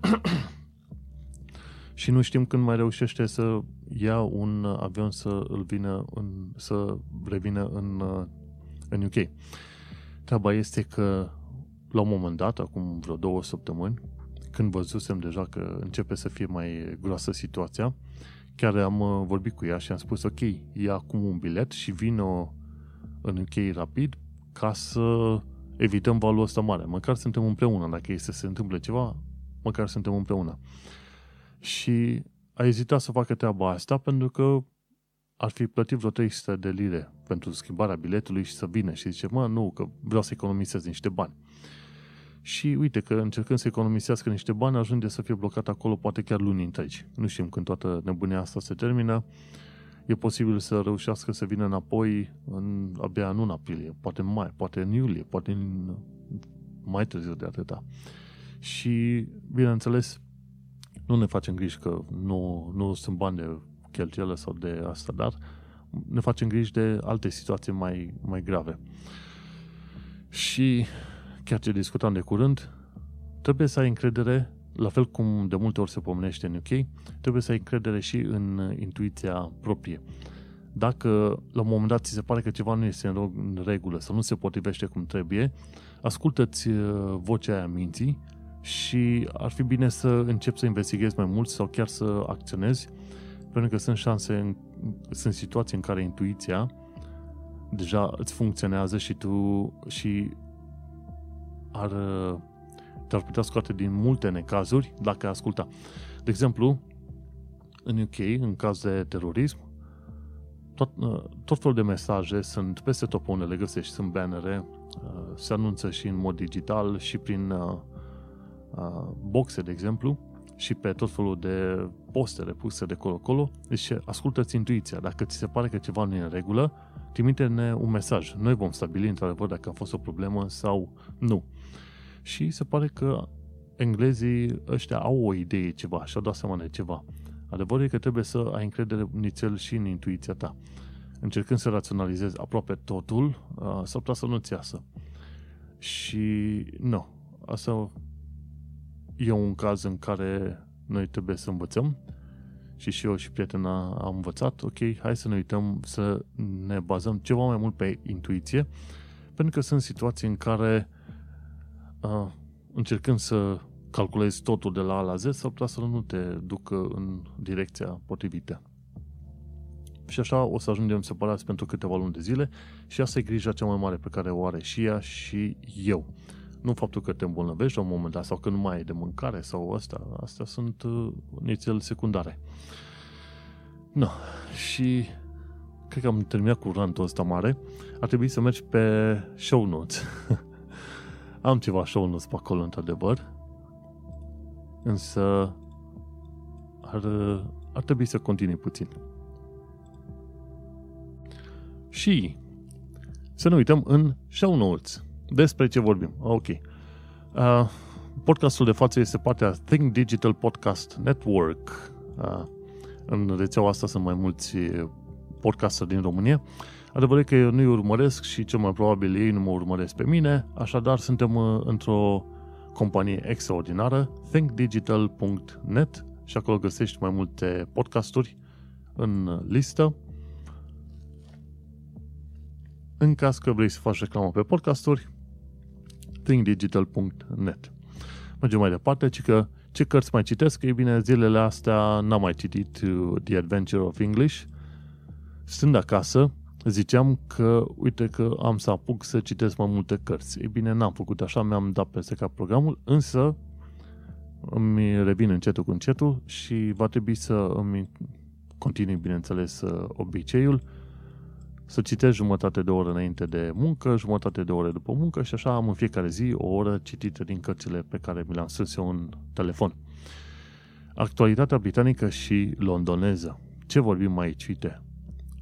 și nu știm când mai reușește să ia un avion să îl vină în, să revină în, uh, în UK. Treaba este că la un moment dat, acum vreo două săptămâni, când văzusem deja că începe să fie mai groasă situația, chiar am uh, vorbit cu ea și am spus, ok, ia acum un bilet și vină în UK rapid ca să evităm valul ăsta mare. Măcar suntem împreună. Dacă este să se întâmple ceva, măcar suntem împreună. Și a ezitat să facă treaba asta pentru că ar fi plătit vreo 300 de lire pentru schimbarea biletului și să vină și zice, mă, nu, că vreau să economisez niște bani. Și uite că încercând să economisească niște bani, ajunge să fie blocat acolo poate chiar luni întregi. Nu știm când toată nebunia asta se termină. E posibil să reușească să vină înapoi în, abia în 1 aprilie, poate în mai, poate în iulie, poate în mai târziu de atâta. Și, bineînțeles, nu ne facem griji că nu, nu sunt bani de cheltuielă sau de asta, dar ne facem griji de alte situații mai, mai grave. Și chiar ce discutam de curând, trebuie să ai încredere, la fel cum de multe ori se pomenește în UK, trebuie să ai încredere și în intuiția proprie. Dacă la un moment dat ți se pare că ceva nu este în regulă sau nu se potrivește cum trebuie, ascultă-ți uh, vocea aia minții și ar fi bine să începi să investighezi mai mult sau chiar să acționezi, pentru că sunt șanse, sunt situații în care intuiția deja îți funcționează și tu și ar, te-ar putea scoate din multe necazuri dacă ai asculta. De exemplu, în UK, în caz de terorism, tot, tot felul de mesaje sunt peste tot pe unde le găsești, sunt bannere, se anunță și în mod digital și prin boxe, de exemplu, și pe tot felul de postere puse de colo-colo. Deci ascultă-ți intuiția. Dacă ți se pare că ceva nu e în regulă, trimite-ne un mesaj. Noi vom stabili într-adevăr dacă a fost o problemă sau nu. Și se pare că englezii ăștia au o idee ceva și au dat seama de ceva. Adevărul e că trebuie să ai încredere nițel și în intuiția ta. Încercând să raționalizezi aproape totul, s-ar putea să nu-ți iasă. Și nu, asta e un caz în care noi trebuie să învățăm și și eu și prietena am învățat, ok, hai să ne uităm, să ne bazăm ceva mai mult pe intuiție, pentru că sunt situații în care uh, încercând să calculezi totul de la A la Z, s-ar putea să nu te ducă în direcția potrivită. Și așa o să ajungem separați pentru câteva luni de zile și asta e grija cea mai mare pe care o are și ea și eu. Nu faptul că te îmbolnăvești la un moment dat sau că nu mai ai de mâncare sau asta. Astea sunt uh, nițel secundare. No. Și cred că am terminat cu rantul ăsta mare. Ar trebui să mergi pe show notes. am ceva show notes pe acolo, într-adevăr. Însă ar, ar trebui să continui puțin. Și să nu uităm în show notes despre ce vorbim. Ok. Uh, podcastul de față este partea Think Digital Podcast Network. Uh, în rețeaua asta sunt mai mulți podcasteri din România. Adevărul că eu nu-i urmăresc și cel mai probabil ei nu mă urmăresc pe mine, așadar suntem uh, într-o companie extraordinară, thinkdigital.net și acolo găsești mai multe podcasturi în listă. În caz că vrei să faci reclamă pe podcasturi, thinkdigital.net. Mergem mai departe, ci că ce cărți mai citesc? Ei bine, zilele astea n-am mai citit uh, The Adventure of English. Stând acasă, ziceam că, uite că am să apuc să citesc mai multe cărți. Ei bine, n-am făcut așa, mi-am dat peste cap programul, însă îmi revin încetul cu încetul și va trebui să îmi continui, bineînțeles, obiceiul să citesc jumătate de oră înainte de muncă, jumătate de oră după muncă și așa am în fiecare zi o oră citită din cărțile pe care mi le-am strâns eu în telefon. Actualitatea britanică și londoneză. Ce vorbim aici? Uite,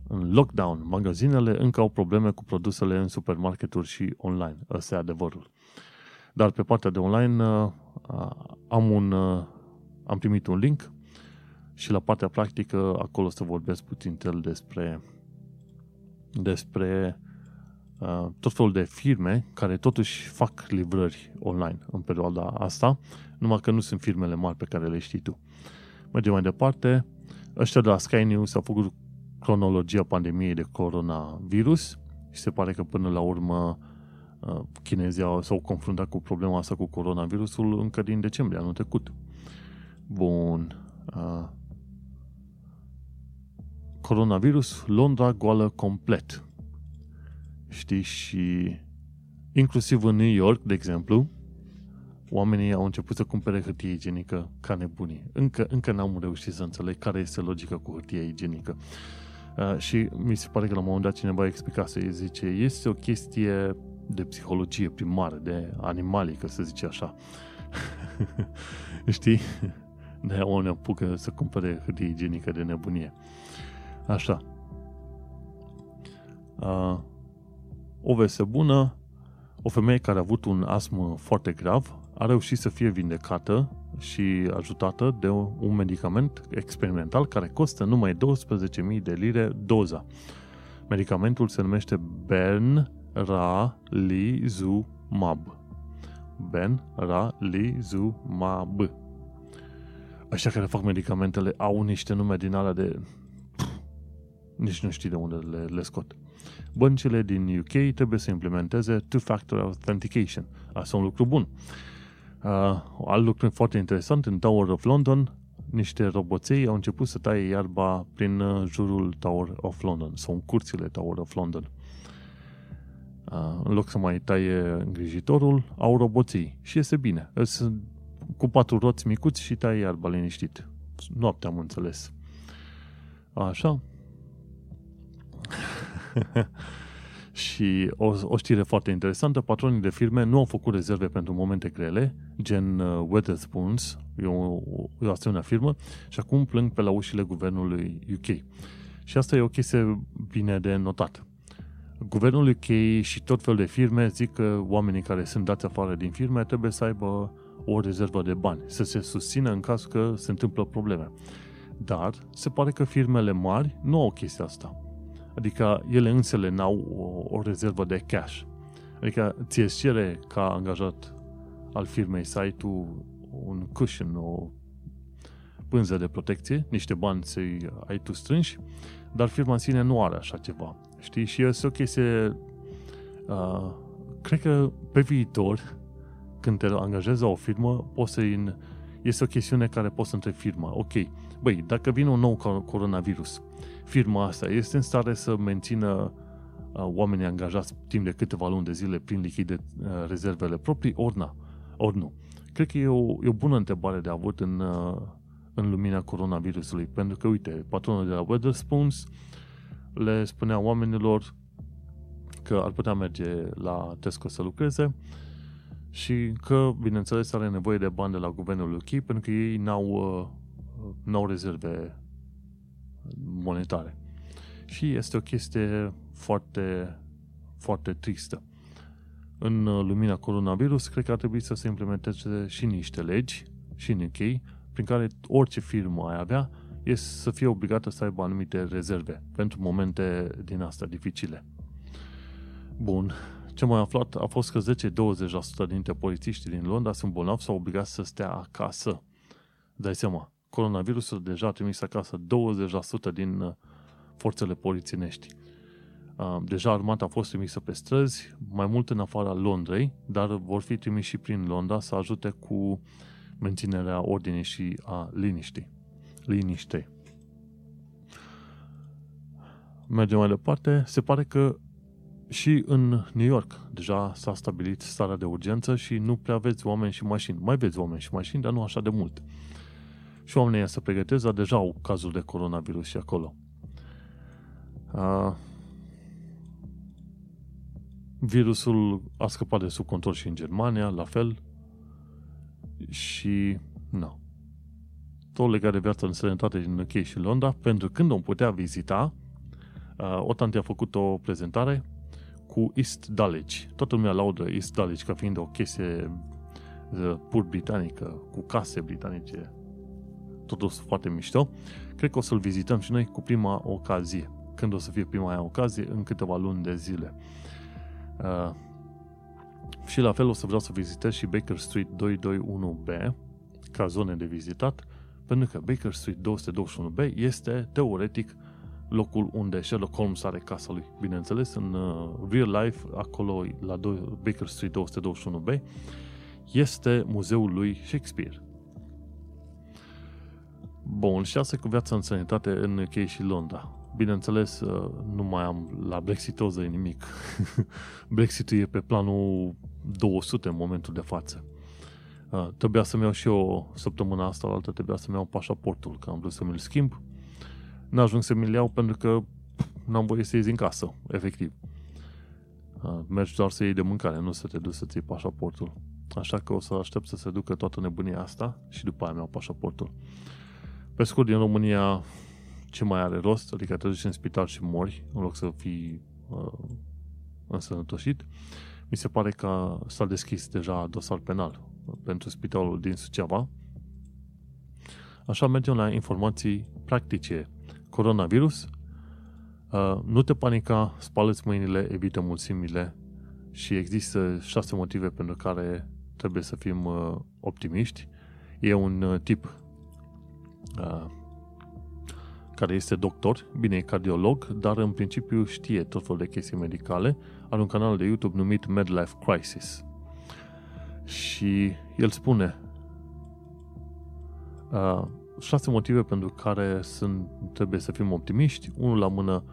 în lockdown, magazinele încă au probleme cu produsele în supermarketuri și online. Ăsta e adevărul. Dar pe partea de online uh, am, un, uh, am primit un link și la partea practică acolo să vorbesc puțin el despre despre uh, tot felul de firme care totuși fac livrări online în perioada asta, numai că nu sunt firmele mari pe care le știi tu. Mergem mai departe. Ăștia de la Sky News au făcut cronologia pandemiei de coronavirus și se pare că până la urmă uh, chinezii s-au confruntat cu problema asta cu coronavirusul încă din decembrie anul trecut. Bun. Uh, coronavirus, Londra goală complet. Știi, și inclusiv în New York, de exemplu, oamenii au început să cumpere hârtie igienică ca nebunii. Încă, încă n-am reușit să înțeleg care este logica cu hârtie igienică. Uh, și mi se pare că la un moment dat cineva explica să zice, este o chestie de psihologie primară, de animalică, să zice așa. Știi? De oamenii apucă să cumpere hârtie igienică de nebunie. Așa. Uh, o veste bună, o femeie care a avut un astm foarte grav a reușit să fie vindecată și ajutată de un medicament experimental care costă numai 12.000 de lire doza. Medicamentul se numește Benralizumab. Benralizumab. Ăștia care fac medicamentele au niște nume din alea de nici nu știi de unde le, le scot. Băncile din UK trebuie să implementeze two-factor authentication. Asta e un lucru bun. Uh, alt lucru foarte interesant, în Tower of London, niște roboței au început să taie iarba prin uh, jurul Tower of London sau în curțile Tower of London. Uh, în loc să mai taie îngrijitorul, au roboței și este bine. Sunt cu patru roți micuți și taie iarba liniștit. Noaptea am înțeles. Așa, și o, o știre foarte interesantă, patronii de firme nu au făcut rezerve pentru momente grele, gen uh, Weatherspoons, e o, o asemenea firmă, și acum plâng pe la ușile guvernului UK. Și asta e o chestie bine de notat. Guvernul UK și tot felul de firme zic că oamenii care sunt dați afară din firme trebuie să aibă o rezervă de bani, să se susțină în caz că se întâmplă probleme. Dar se pare că firmele mari nu au chestia asta. Adică ele însele n-au o, o rezervă de cash. Adică ție cere ca angajat al firmei să ai tu un cushion, o pânză de protecție, niște bani să-i ai tu strânși, dar firma în sine nu are așa ceva. Știi? Și este o chestie... Uh, cred că pe viitor, când te angajezi la o firmă, poți să este o chestiune care poți să întrebi firma. Ok, băi, dacă vine un nou coronavirus, firma asta este în stare să mențină uh, oamenii angajați timp de câteva luni de zile prin lichide uh, rezervele proprii, ori, na, ori nu? Cred că e o, e o bună întrebare de avut în, uh, în lumina coronavirusului, pentru că, uite, patronul de la Weatherspoons le spunea oamenilor că ar putea merge la Tesco să lucreze și că, bineînțeles, are nevoie de bani de la guvernul UK pentru că ei n-au, n-au rezerve monetare. Și este o chestie foarte, foarte tristă. În uh, lumina coronavirus, cred că ar trebui să se implementeze și niște legi, și în UK, prin care orice firmă ai avea, este să fie obligată să aibă anumite rezerve pentru momente din astea dificile. Bun, ce mai aflat a fost că 10-20% dintre polițiștii din Londra sunt bolnavi sau obligați să stea acasă. Dai seama, coronavirusul deja a trimis acasă 20% din uh, forțele polițienești. Uh, deja armata a fost trimisă pe străzi, mai mult în afara Londrei, dar vor fi trimiși și prin Londra să ajute cu menținerea ordinii și a liniștii. Liniștei. Mergem mai departe. Se pare că și în New York deja s-a stabilit starea de urgență și nu prea vezi oameni și mașini. Mai vezi oameni și mașini, dar nu așa de mult. Și oamenii se pregătesc, dar deja au cazul de coronavirus și acolo. Uh, virusul a scăpat de sub control și în Germania, la fel. Și, nu. Tot legat de viața în sănătate din UK și Londra, pentru când o putea vizita, uh, o tante a făcut o prezentare cu East Dulwich. Toată lumea laudă East Dulwich ca fiind o chestie uh, pur britanică, cu case britanice, totul foarte mișto. Cred că o să-l vizităm și noi cu prima ocazie. Când o să fie prima aia ocazie? În câteva luni de zile. Uh, și la fel o să vreau să vizitez și Baker Street 221B ca zone de vizitat, pentru că Baker Street 221B este teoretic locul unde Sherlock Holmes are casa lui. Bineînțeles, în uh, real life, acolo la Baker Street 221B, este muzeul lui Shakespeare. Bun, și asta cu viața în sănătate în UK și Londra. Bineînțeles, uh, nu mai am la Brexitoză nimic. Brexitul e pe planul 200 în momentul de față. Uh, trebuia să-mi iau și eu săptămâna asta, altă trebuia să-mi iau pașaportul, că am vrut să mi-l schimb. N-ajung să mi-l iau pentru că n-am voie să ies din casă, efectiv. Uh, mergi doar să iei de mâncare, nu să te duci să-ți iei pașaportul. Așa că o să aștept să se ducă toată nebunia asta și după aia mi-au pașaportul. Pe scurt, din România, ce mai are rost? Adică te duci în spital și mori, în loc să fii uh, însănătoșit. Mi se pare că s-a deschis deja dosar penal pentru spitalul din Suceava. Așa mergem la informații practice. Coronavirus, uh, nu te panica, spală-ți mâinile, evită mulțimile și există șase motive pentru care trebuie să fim uh, optimiști. E un uh, tip uh, care este doctor, bine, e cardiolog, dar în principiu știe tot felul de chestii medicale. Are un canal de YouTube numit Medlife Crisis. Și el spune uh, șase motive pentru care sunt, trebuie să fim optimiști. Unul la mână,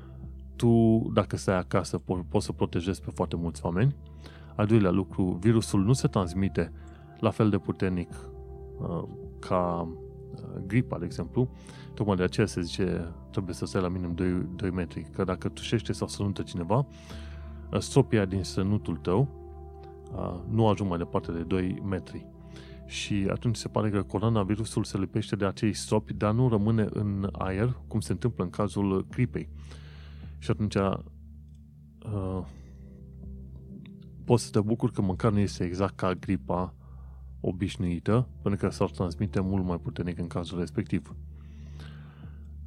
tu, dacă stai acasă, po- poți să protejezi pe foarte mulți oameni. Al doilea lucru, virusul nu se transmite la fel de puternic uh, ca uh, gripa, de exemplu. Tocmai de aceea se zice trebuie să stai la minim 2, 2 metri, că dacă tușește sau sănântă cineva, uh, stropia din sănutul tău uh, nu ajung mai departe de 2 metri. Și atunci se pare că coronavirusul se lipește de acei stropi, dar nu rămâne în aer, cum se întâmplă în cazul gripei. Și atunci uh, poți să te bucuri că măcar nu este exact ca gripa obișnuită, pentru că s-ar transmite mult mai puternic în cazul respectiv.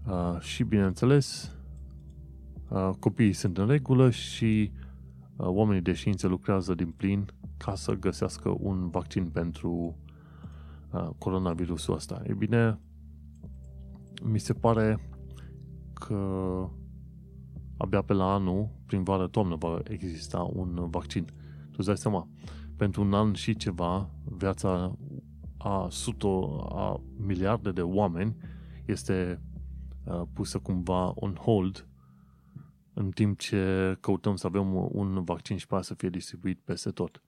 Uh, și, bineînțeles, uh, copiii sunt în regulă și uh, oamenii de știință lucrează din plin ca să găsească un vaccin pentru uh, coronavirusul ăsta. E bine, mi se pare că abia pe la anul, prin vară-toamnă, va exista un vaccin. Tu îți dai seama, pentru un an și ceva, viața a suto, a miliarde de oameni este uh, pusă cumva on hold în timp ce căutăm să avem un vaccin și pe să fie distribuit peste tot.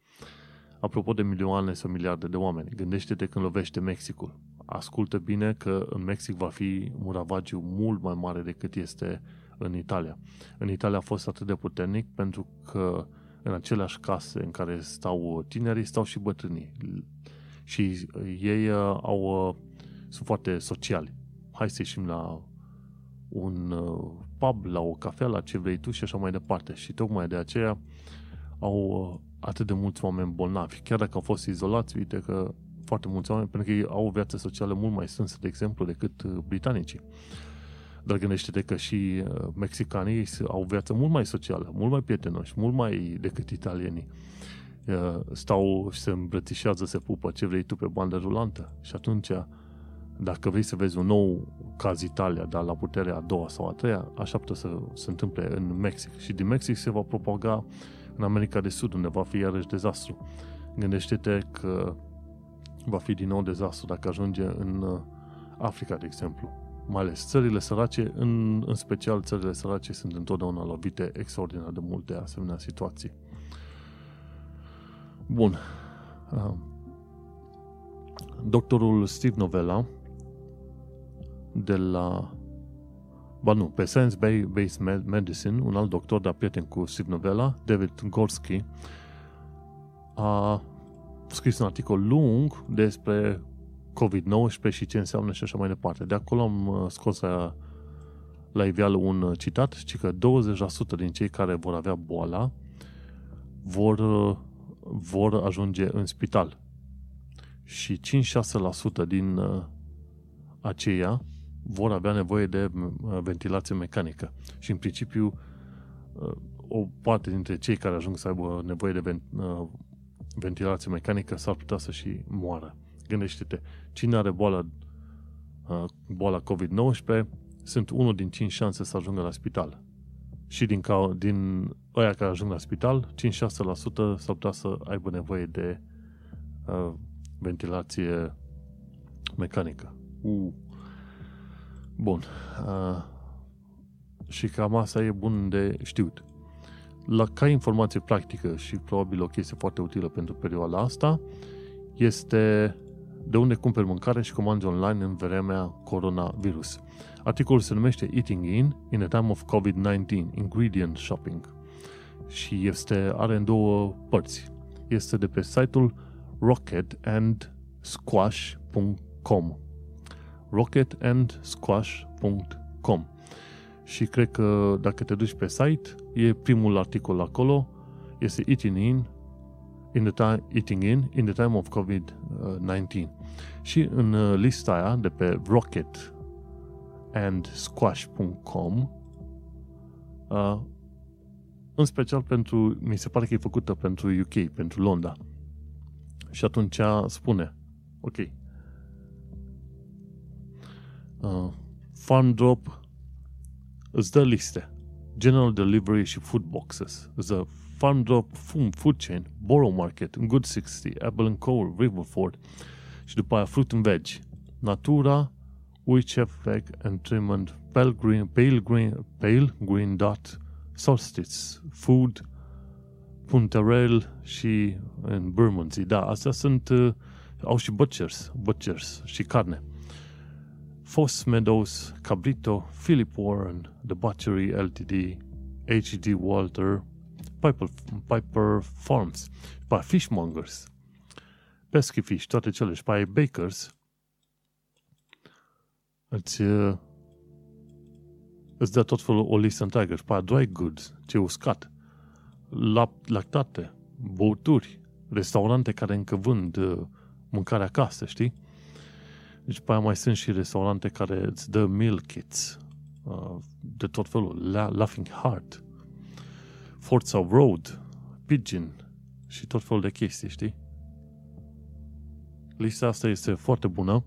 Apropo de milioane sau miliarde de oameni, gândește-te când lovește Mexicul. Ascultă bine că în Mexic va fi un ravagiu mult mai mare decât este în Italia. În Italia a fost atât de puternic pentru că în aceleași case în care stau tinerii, stau și bătrânii. Și ei uh, au, uh, sunt foarte sociali. Hai să ieșim la un uh, pub, la o cafea, la ce vrei tu și așa mai departe. Și tocmai de aceea au uh, atât de mulți oameni bolnavi. Chiar dacă au fost izolați, uite că foarte mulți oameni, pentru că ei au o viață socială mult mai strânsă, de exemplu, decât uh, britanicii. Dar gândește-te că și uh, mexicanii au o viață mult mai socială, mult mai prietenoși, mult mai decât italienii. Stau și se îmbrățișează, se pupă ce vrei tu pe bandă rulantă. Și atunci, dacă vrei să vezi un nou caz Italia, dar la puterea a doua sau a treia, așteaptă să se întâmple în Mexic. Și din Mexic se va propaga în America de Sud, unde va fi iarăși dezastru. Gândește-te că va fi din nou dezastru dacă ajunge în uh, Africa, de exemplu. Mai ales țările sărace, în, în special țările sărace, sunt întotdeauna lovite extraordinar de multe asemenea situații. Bun. Uh, doctorul Steve Novella de la Ba nu, pe Science-Based Medicine, un alt doctor, dar prieten cu Steve Novella, David Gorski, a scris un articol lung despre COVID-19 și ce înseamnă și așa mai departe. De acolo am uh, scos la, la iveală un uh, citat, ci că 20% din cei care vor avea boala vor, uh, vor ajunge în spital. Și 5-6% din aceia vor avea nevoie de ventilație mecanică. Și în principiu o parte dintre cei care ajung să aibă nevoie de ventilație mecanică s-ar putea să și moară. Gândește-te, cine are boala, boala COVID-19 sunt unul din 5 șanse să ajungă la spital. Și din, ca, din ăia care ajung la spital, 5-6% s-ar putea să aibă nevoie de uh, ventilație mecanică. Uh. Bun. Uh, și cam asta e bun de știut. La, ca informație practică și probabil o chestie foarte utilă pentru perioada asta, este de unde cumperi mâncare și comanzi online în vremea coronavirus. Articolul se numește Eating In in a Time of COVID-19 Ingredient Shopping și este, are în două părți. Este de pe site-ul rocketandsquash.com rocketandsquash.com și cred că dacă te duci pe site, e primul articol acolo, este Eating In, in the time, eating in, in the time of COVID-19. Și în uh, lista aia de pe rocketandsquash.com uh, în special pentru, mi se pare că e făcută pentru UK, pentru Londra. Și atunci spune, ok, uh, Farm Drop îți dă liste. General Delivery și Food Boxes. Îți dă Farm Drop, Food, Food Chain, Borough Market, Good 60, Apple Cole, Riverford și după aia Fruit and Veg. Natura, Chef Veg and Trimond, Pale Green, Pale Green, Pale Green Dot, Solstice, Food, Punterel și în Bermondsey. Da, astea sunt, uh, au și butchers, butchers și carne. Foss Meadows, Cabrito, Philip Warren, The Butchery Ltd, H.D. Walter, Piper, Piper Farms, pe Fishmongers, Pesky Fish, toate cele, și pe Bakers, îți, uh, îți dă tot felul o listă întreagă, și pe Dry Goods, ce uscat, lactate, băuturi, restaurante care încă vând uh, mâncare acasă, știi? Deci pe aia mai sunt și restaurante care îți dă meal kits uh, de tot felul. La, Laughing Heart, Forza Road, Pigeon și tot felul de chestii, știi? Lista asta este foarte bună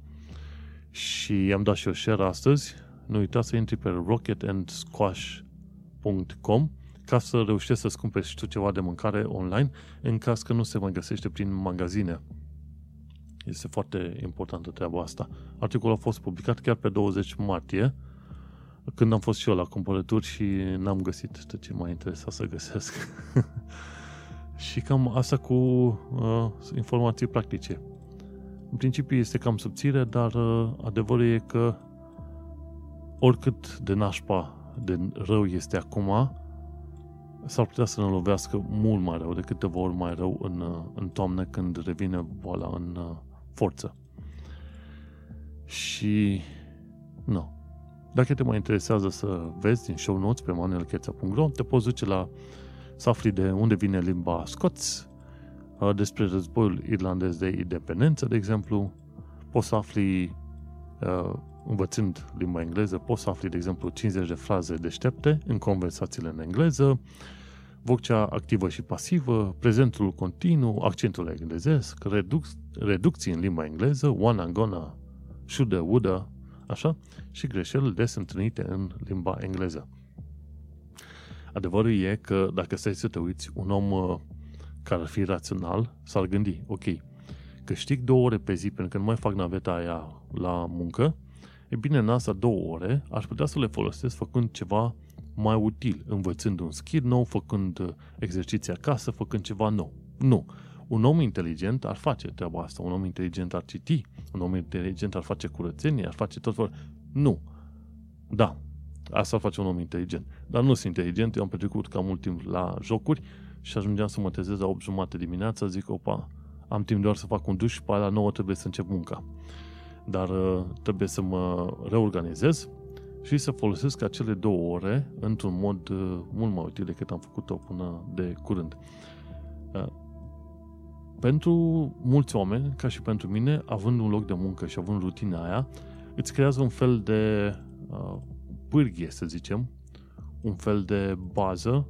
și i-am dat și eu share astăzi. Nu uita să intri pe rocketandsquash.com ca să reușești să-ți cumperi și tu ceva de mâncare online în caz că nu se mai găsește prin magazine. Este foarte importantă treaba asta. Articolul a fost publicat chiar pe 20 martie, când am fost și eu la cumpărături și n-am găsit tot ce m-a interesat să găsesc. și cam asta cu uh, informații practice. În principiu este cam subțire, dar uh, adevărul e că oricât de nașpa de rău este acum, s-ar putea să ne lovească mult mai rău, de câteva ori mai rău în, uh, în toamnă când revine boala în uh, forță. Și nu. Dacă te mai interesează să vezi din show notes pe manuelcheța.ro, te poți duce la să afli de unde vine limba scots, despre războiul irlandez de independență, de exemplu, poți să afli, învățând limba engleză, poți să afli, de exemplu, 50 de fraze deștepte în conversațiile în engleză, vocea activă și pasivă, prezentul continuu, accentul englezesc, reduc, reducții în limba engleză, one and gonna, shoulda, woulda, așa, și greșelile des întâlnite în limba engleză. Adevărul e că dacă stai să te uiți, un om uh, care ar fi rațional s-ar gândi, ok, câștig două ore pe zi pentru că nu mai fac naveta aia la muncă, e bine, în asta două ore aș putea să le folosesc făcând ceva mai util, învățând un skill nou, făcând uh, exerciții acasă, făcând ceva nou. Nu. Un om inteligent ar face treaba asta. Un om inteligent ar citi. Un om inteligent ar face curățenie, ar face tot felul. Nu. Da. Asta ar face un om inteligent. Dar nu sunt inteligent. Eu am petrecut cam mult timp la jocuri și ajungeam să mă trezesc la 8 jumate dimineața. Zic, opa, am timp doar să fac un duș și pe la 9 trebuie să încep munca. Dar uh, trebuie să mă reorganizez și să folosesc acele două ore într-un mod uh, mult mai util decât am făcut-o până de curând. Uh, pentru mulți oameni, ca și pentru mine, având un loc de muncă și având rutina aia, îți creează un fel de uh, pârghie, să zicem, un fel de bază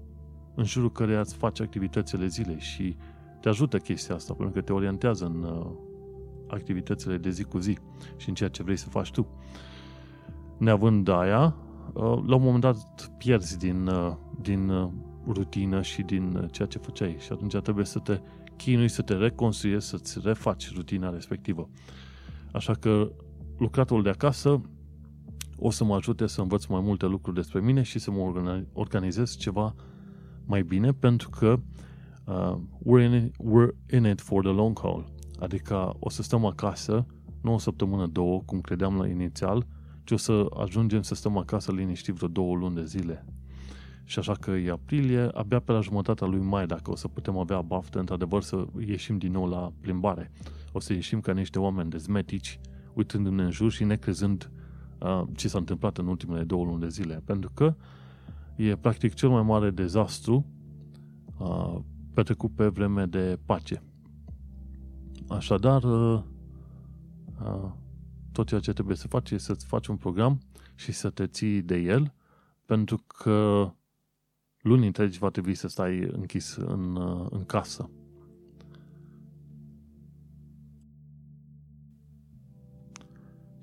în jurul care îți faci activitățile zilei și te ajută chestia asta, pentru că te orientează în uh, activitățile de zi cu zi și în ceea ce vrei să faci tu. Neavând aia, uh, la un moment dat pierzi din, uh, din uh, rutină și din uh, ceea ce făceai și atunci trebuie să te chinui să te reconstruiești, să-ți refaci rutina respectivă. Așa că lucratul de acasă o să mă ajute să învăț mai multe lucruri despre mine și să mă organizez ceva mai bine pentru că uh, we're, in it, we're in it for the long haul. Adică o să stăm acasă, nu o săptămână, două, cum credeam la inițial, ci o să ajungem să stăm acasă liniștit vreo două luni de zile. Și așa că e aprilie, abia pe la jumătatea lui mai, dacă o să putem avea baftă, într-adevăr să ieșim din nou la plimbare. O să ieșim ca niște oameni dezmetici, uitându-ne în jur și necrezând uh, ce s-a întâmplat în ultimele două luni de zile. Pentru că e practic cel mai mare dezastru uh, petrecut pe vreme de pace. Așadar, uh, uh, tot ceea ce trebuie să faci este să-ți faci un program și să te ții de el, pentru că luni întregi va trebui să stai închis în, în casă.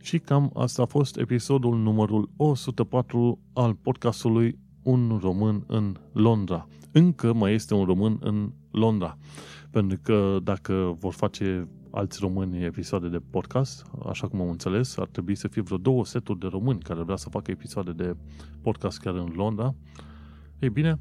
Și cam asta a fost episodul numărul 104 al podcastului Un român în Londra. Încă mai este un român în Londra. Pentru că dacă vor face alți români episoade de podcast, așa cum am înțeles, ar trebui să fie vreo două seturi de români care vrea să facă episoade de podcast chiar în Londra. Ei bine,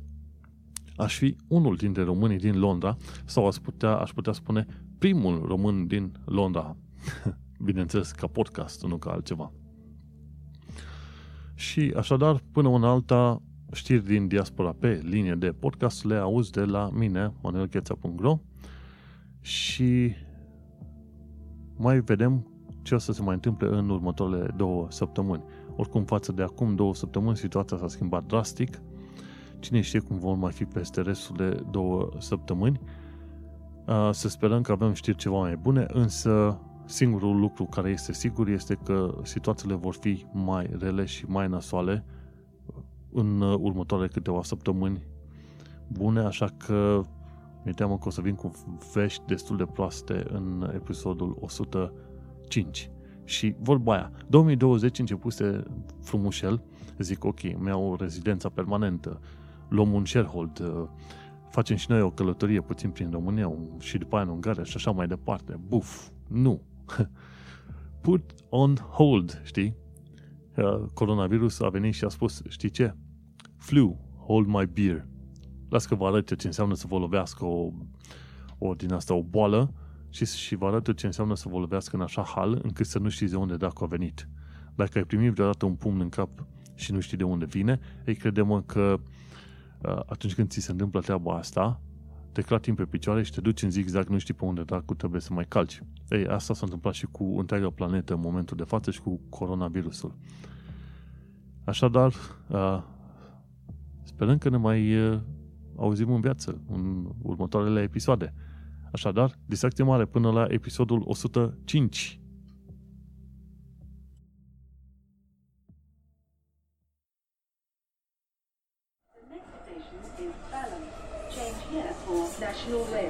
aș fi unul dintre românii din Londra sau aș putea, aș putea spune primul român din Londra. Bineînțeles, ca podcast, nu ca altceva. Și așadar, până în alta, știri din diaspora pe linie de podcast le auzi de la mine, manuelcheța.ro și mai vedem ce o să se mai întâmple în următoarele două săptămâni. Oricum, față de acum două săptămâni, situația s-a schimbat drastic. Cine știe cum vor mai fi peste restul de două săptămâni. Să sperăm că avem știri ceva mai bune, însă singurul lucru care este sigur este că situațiile vor fi mai rele și mai nasoale în următoarele câteva săptămâni bune, așa că mi-e teamă că o să vin cu vești destul de proaste în episodul 105. Și vorba aia, 2020 începuse frumușel, zic ok, mi o rezidența permanentă, luăm un sharehold, facem și noi o călătorie puțin prin România și după aia în Ungaria și așa mai departe. Buf, nu. Put on hold, știi? Coronavirus a venit și a spus, știi ce? Flu, hold my beer. Las că vă arăt ce înseamnă să vă lovească o, o din asta, o boală și, și vă arăt ce înseamnă să vă lovească în așa hal încât să nu știți de unde dacă a venit. Dacă ai primit vreodată un pumn în cap și nu știi de unde vine, ei credem că uh, atunci când ți se întâmplă treaba asta, te clatim pe picioare și te duci în zigzag, nu știi pe unde dracu trebuie să mai calci. Ei, asta s-a întâmplat și cu întreaga planetă în momentul de față și cu coronavirusul. Așadar, uh, sperăm că ne mai uh, auzim în viață în următoarele episoade. Așadar, distracție mare până la episodul 105. The next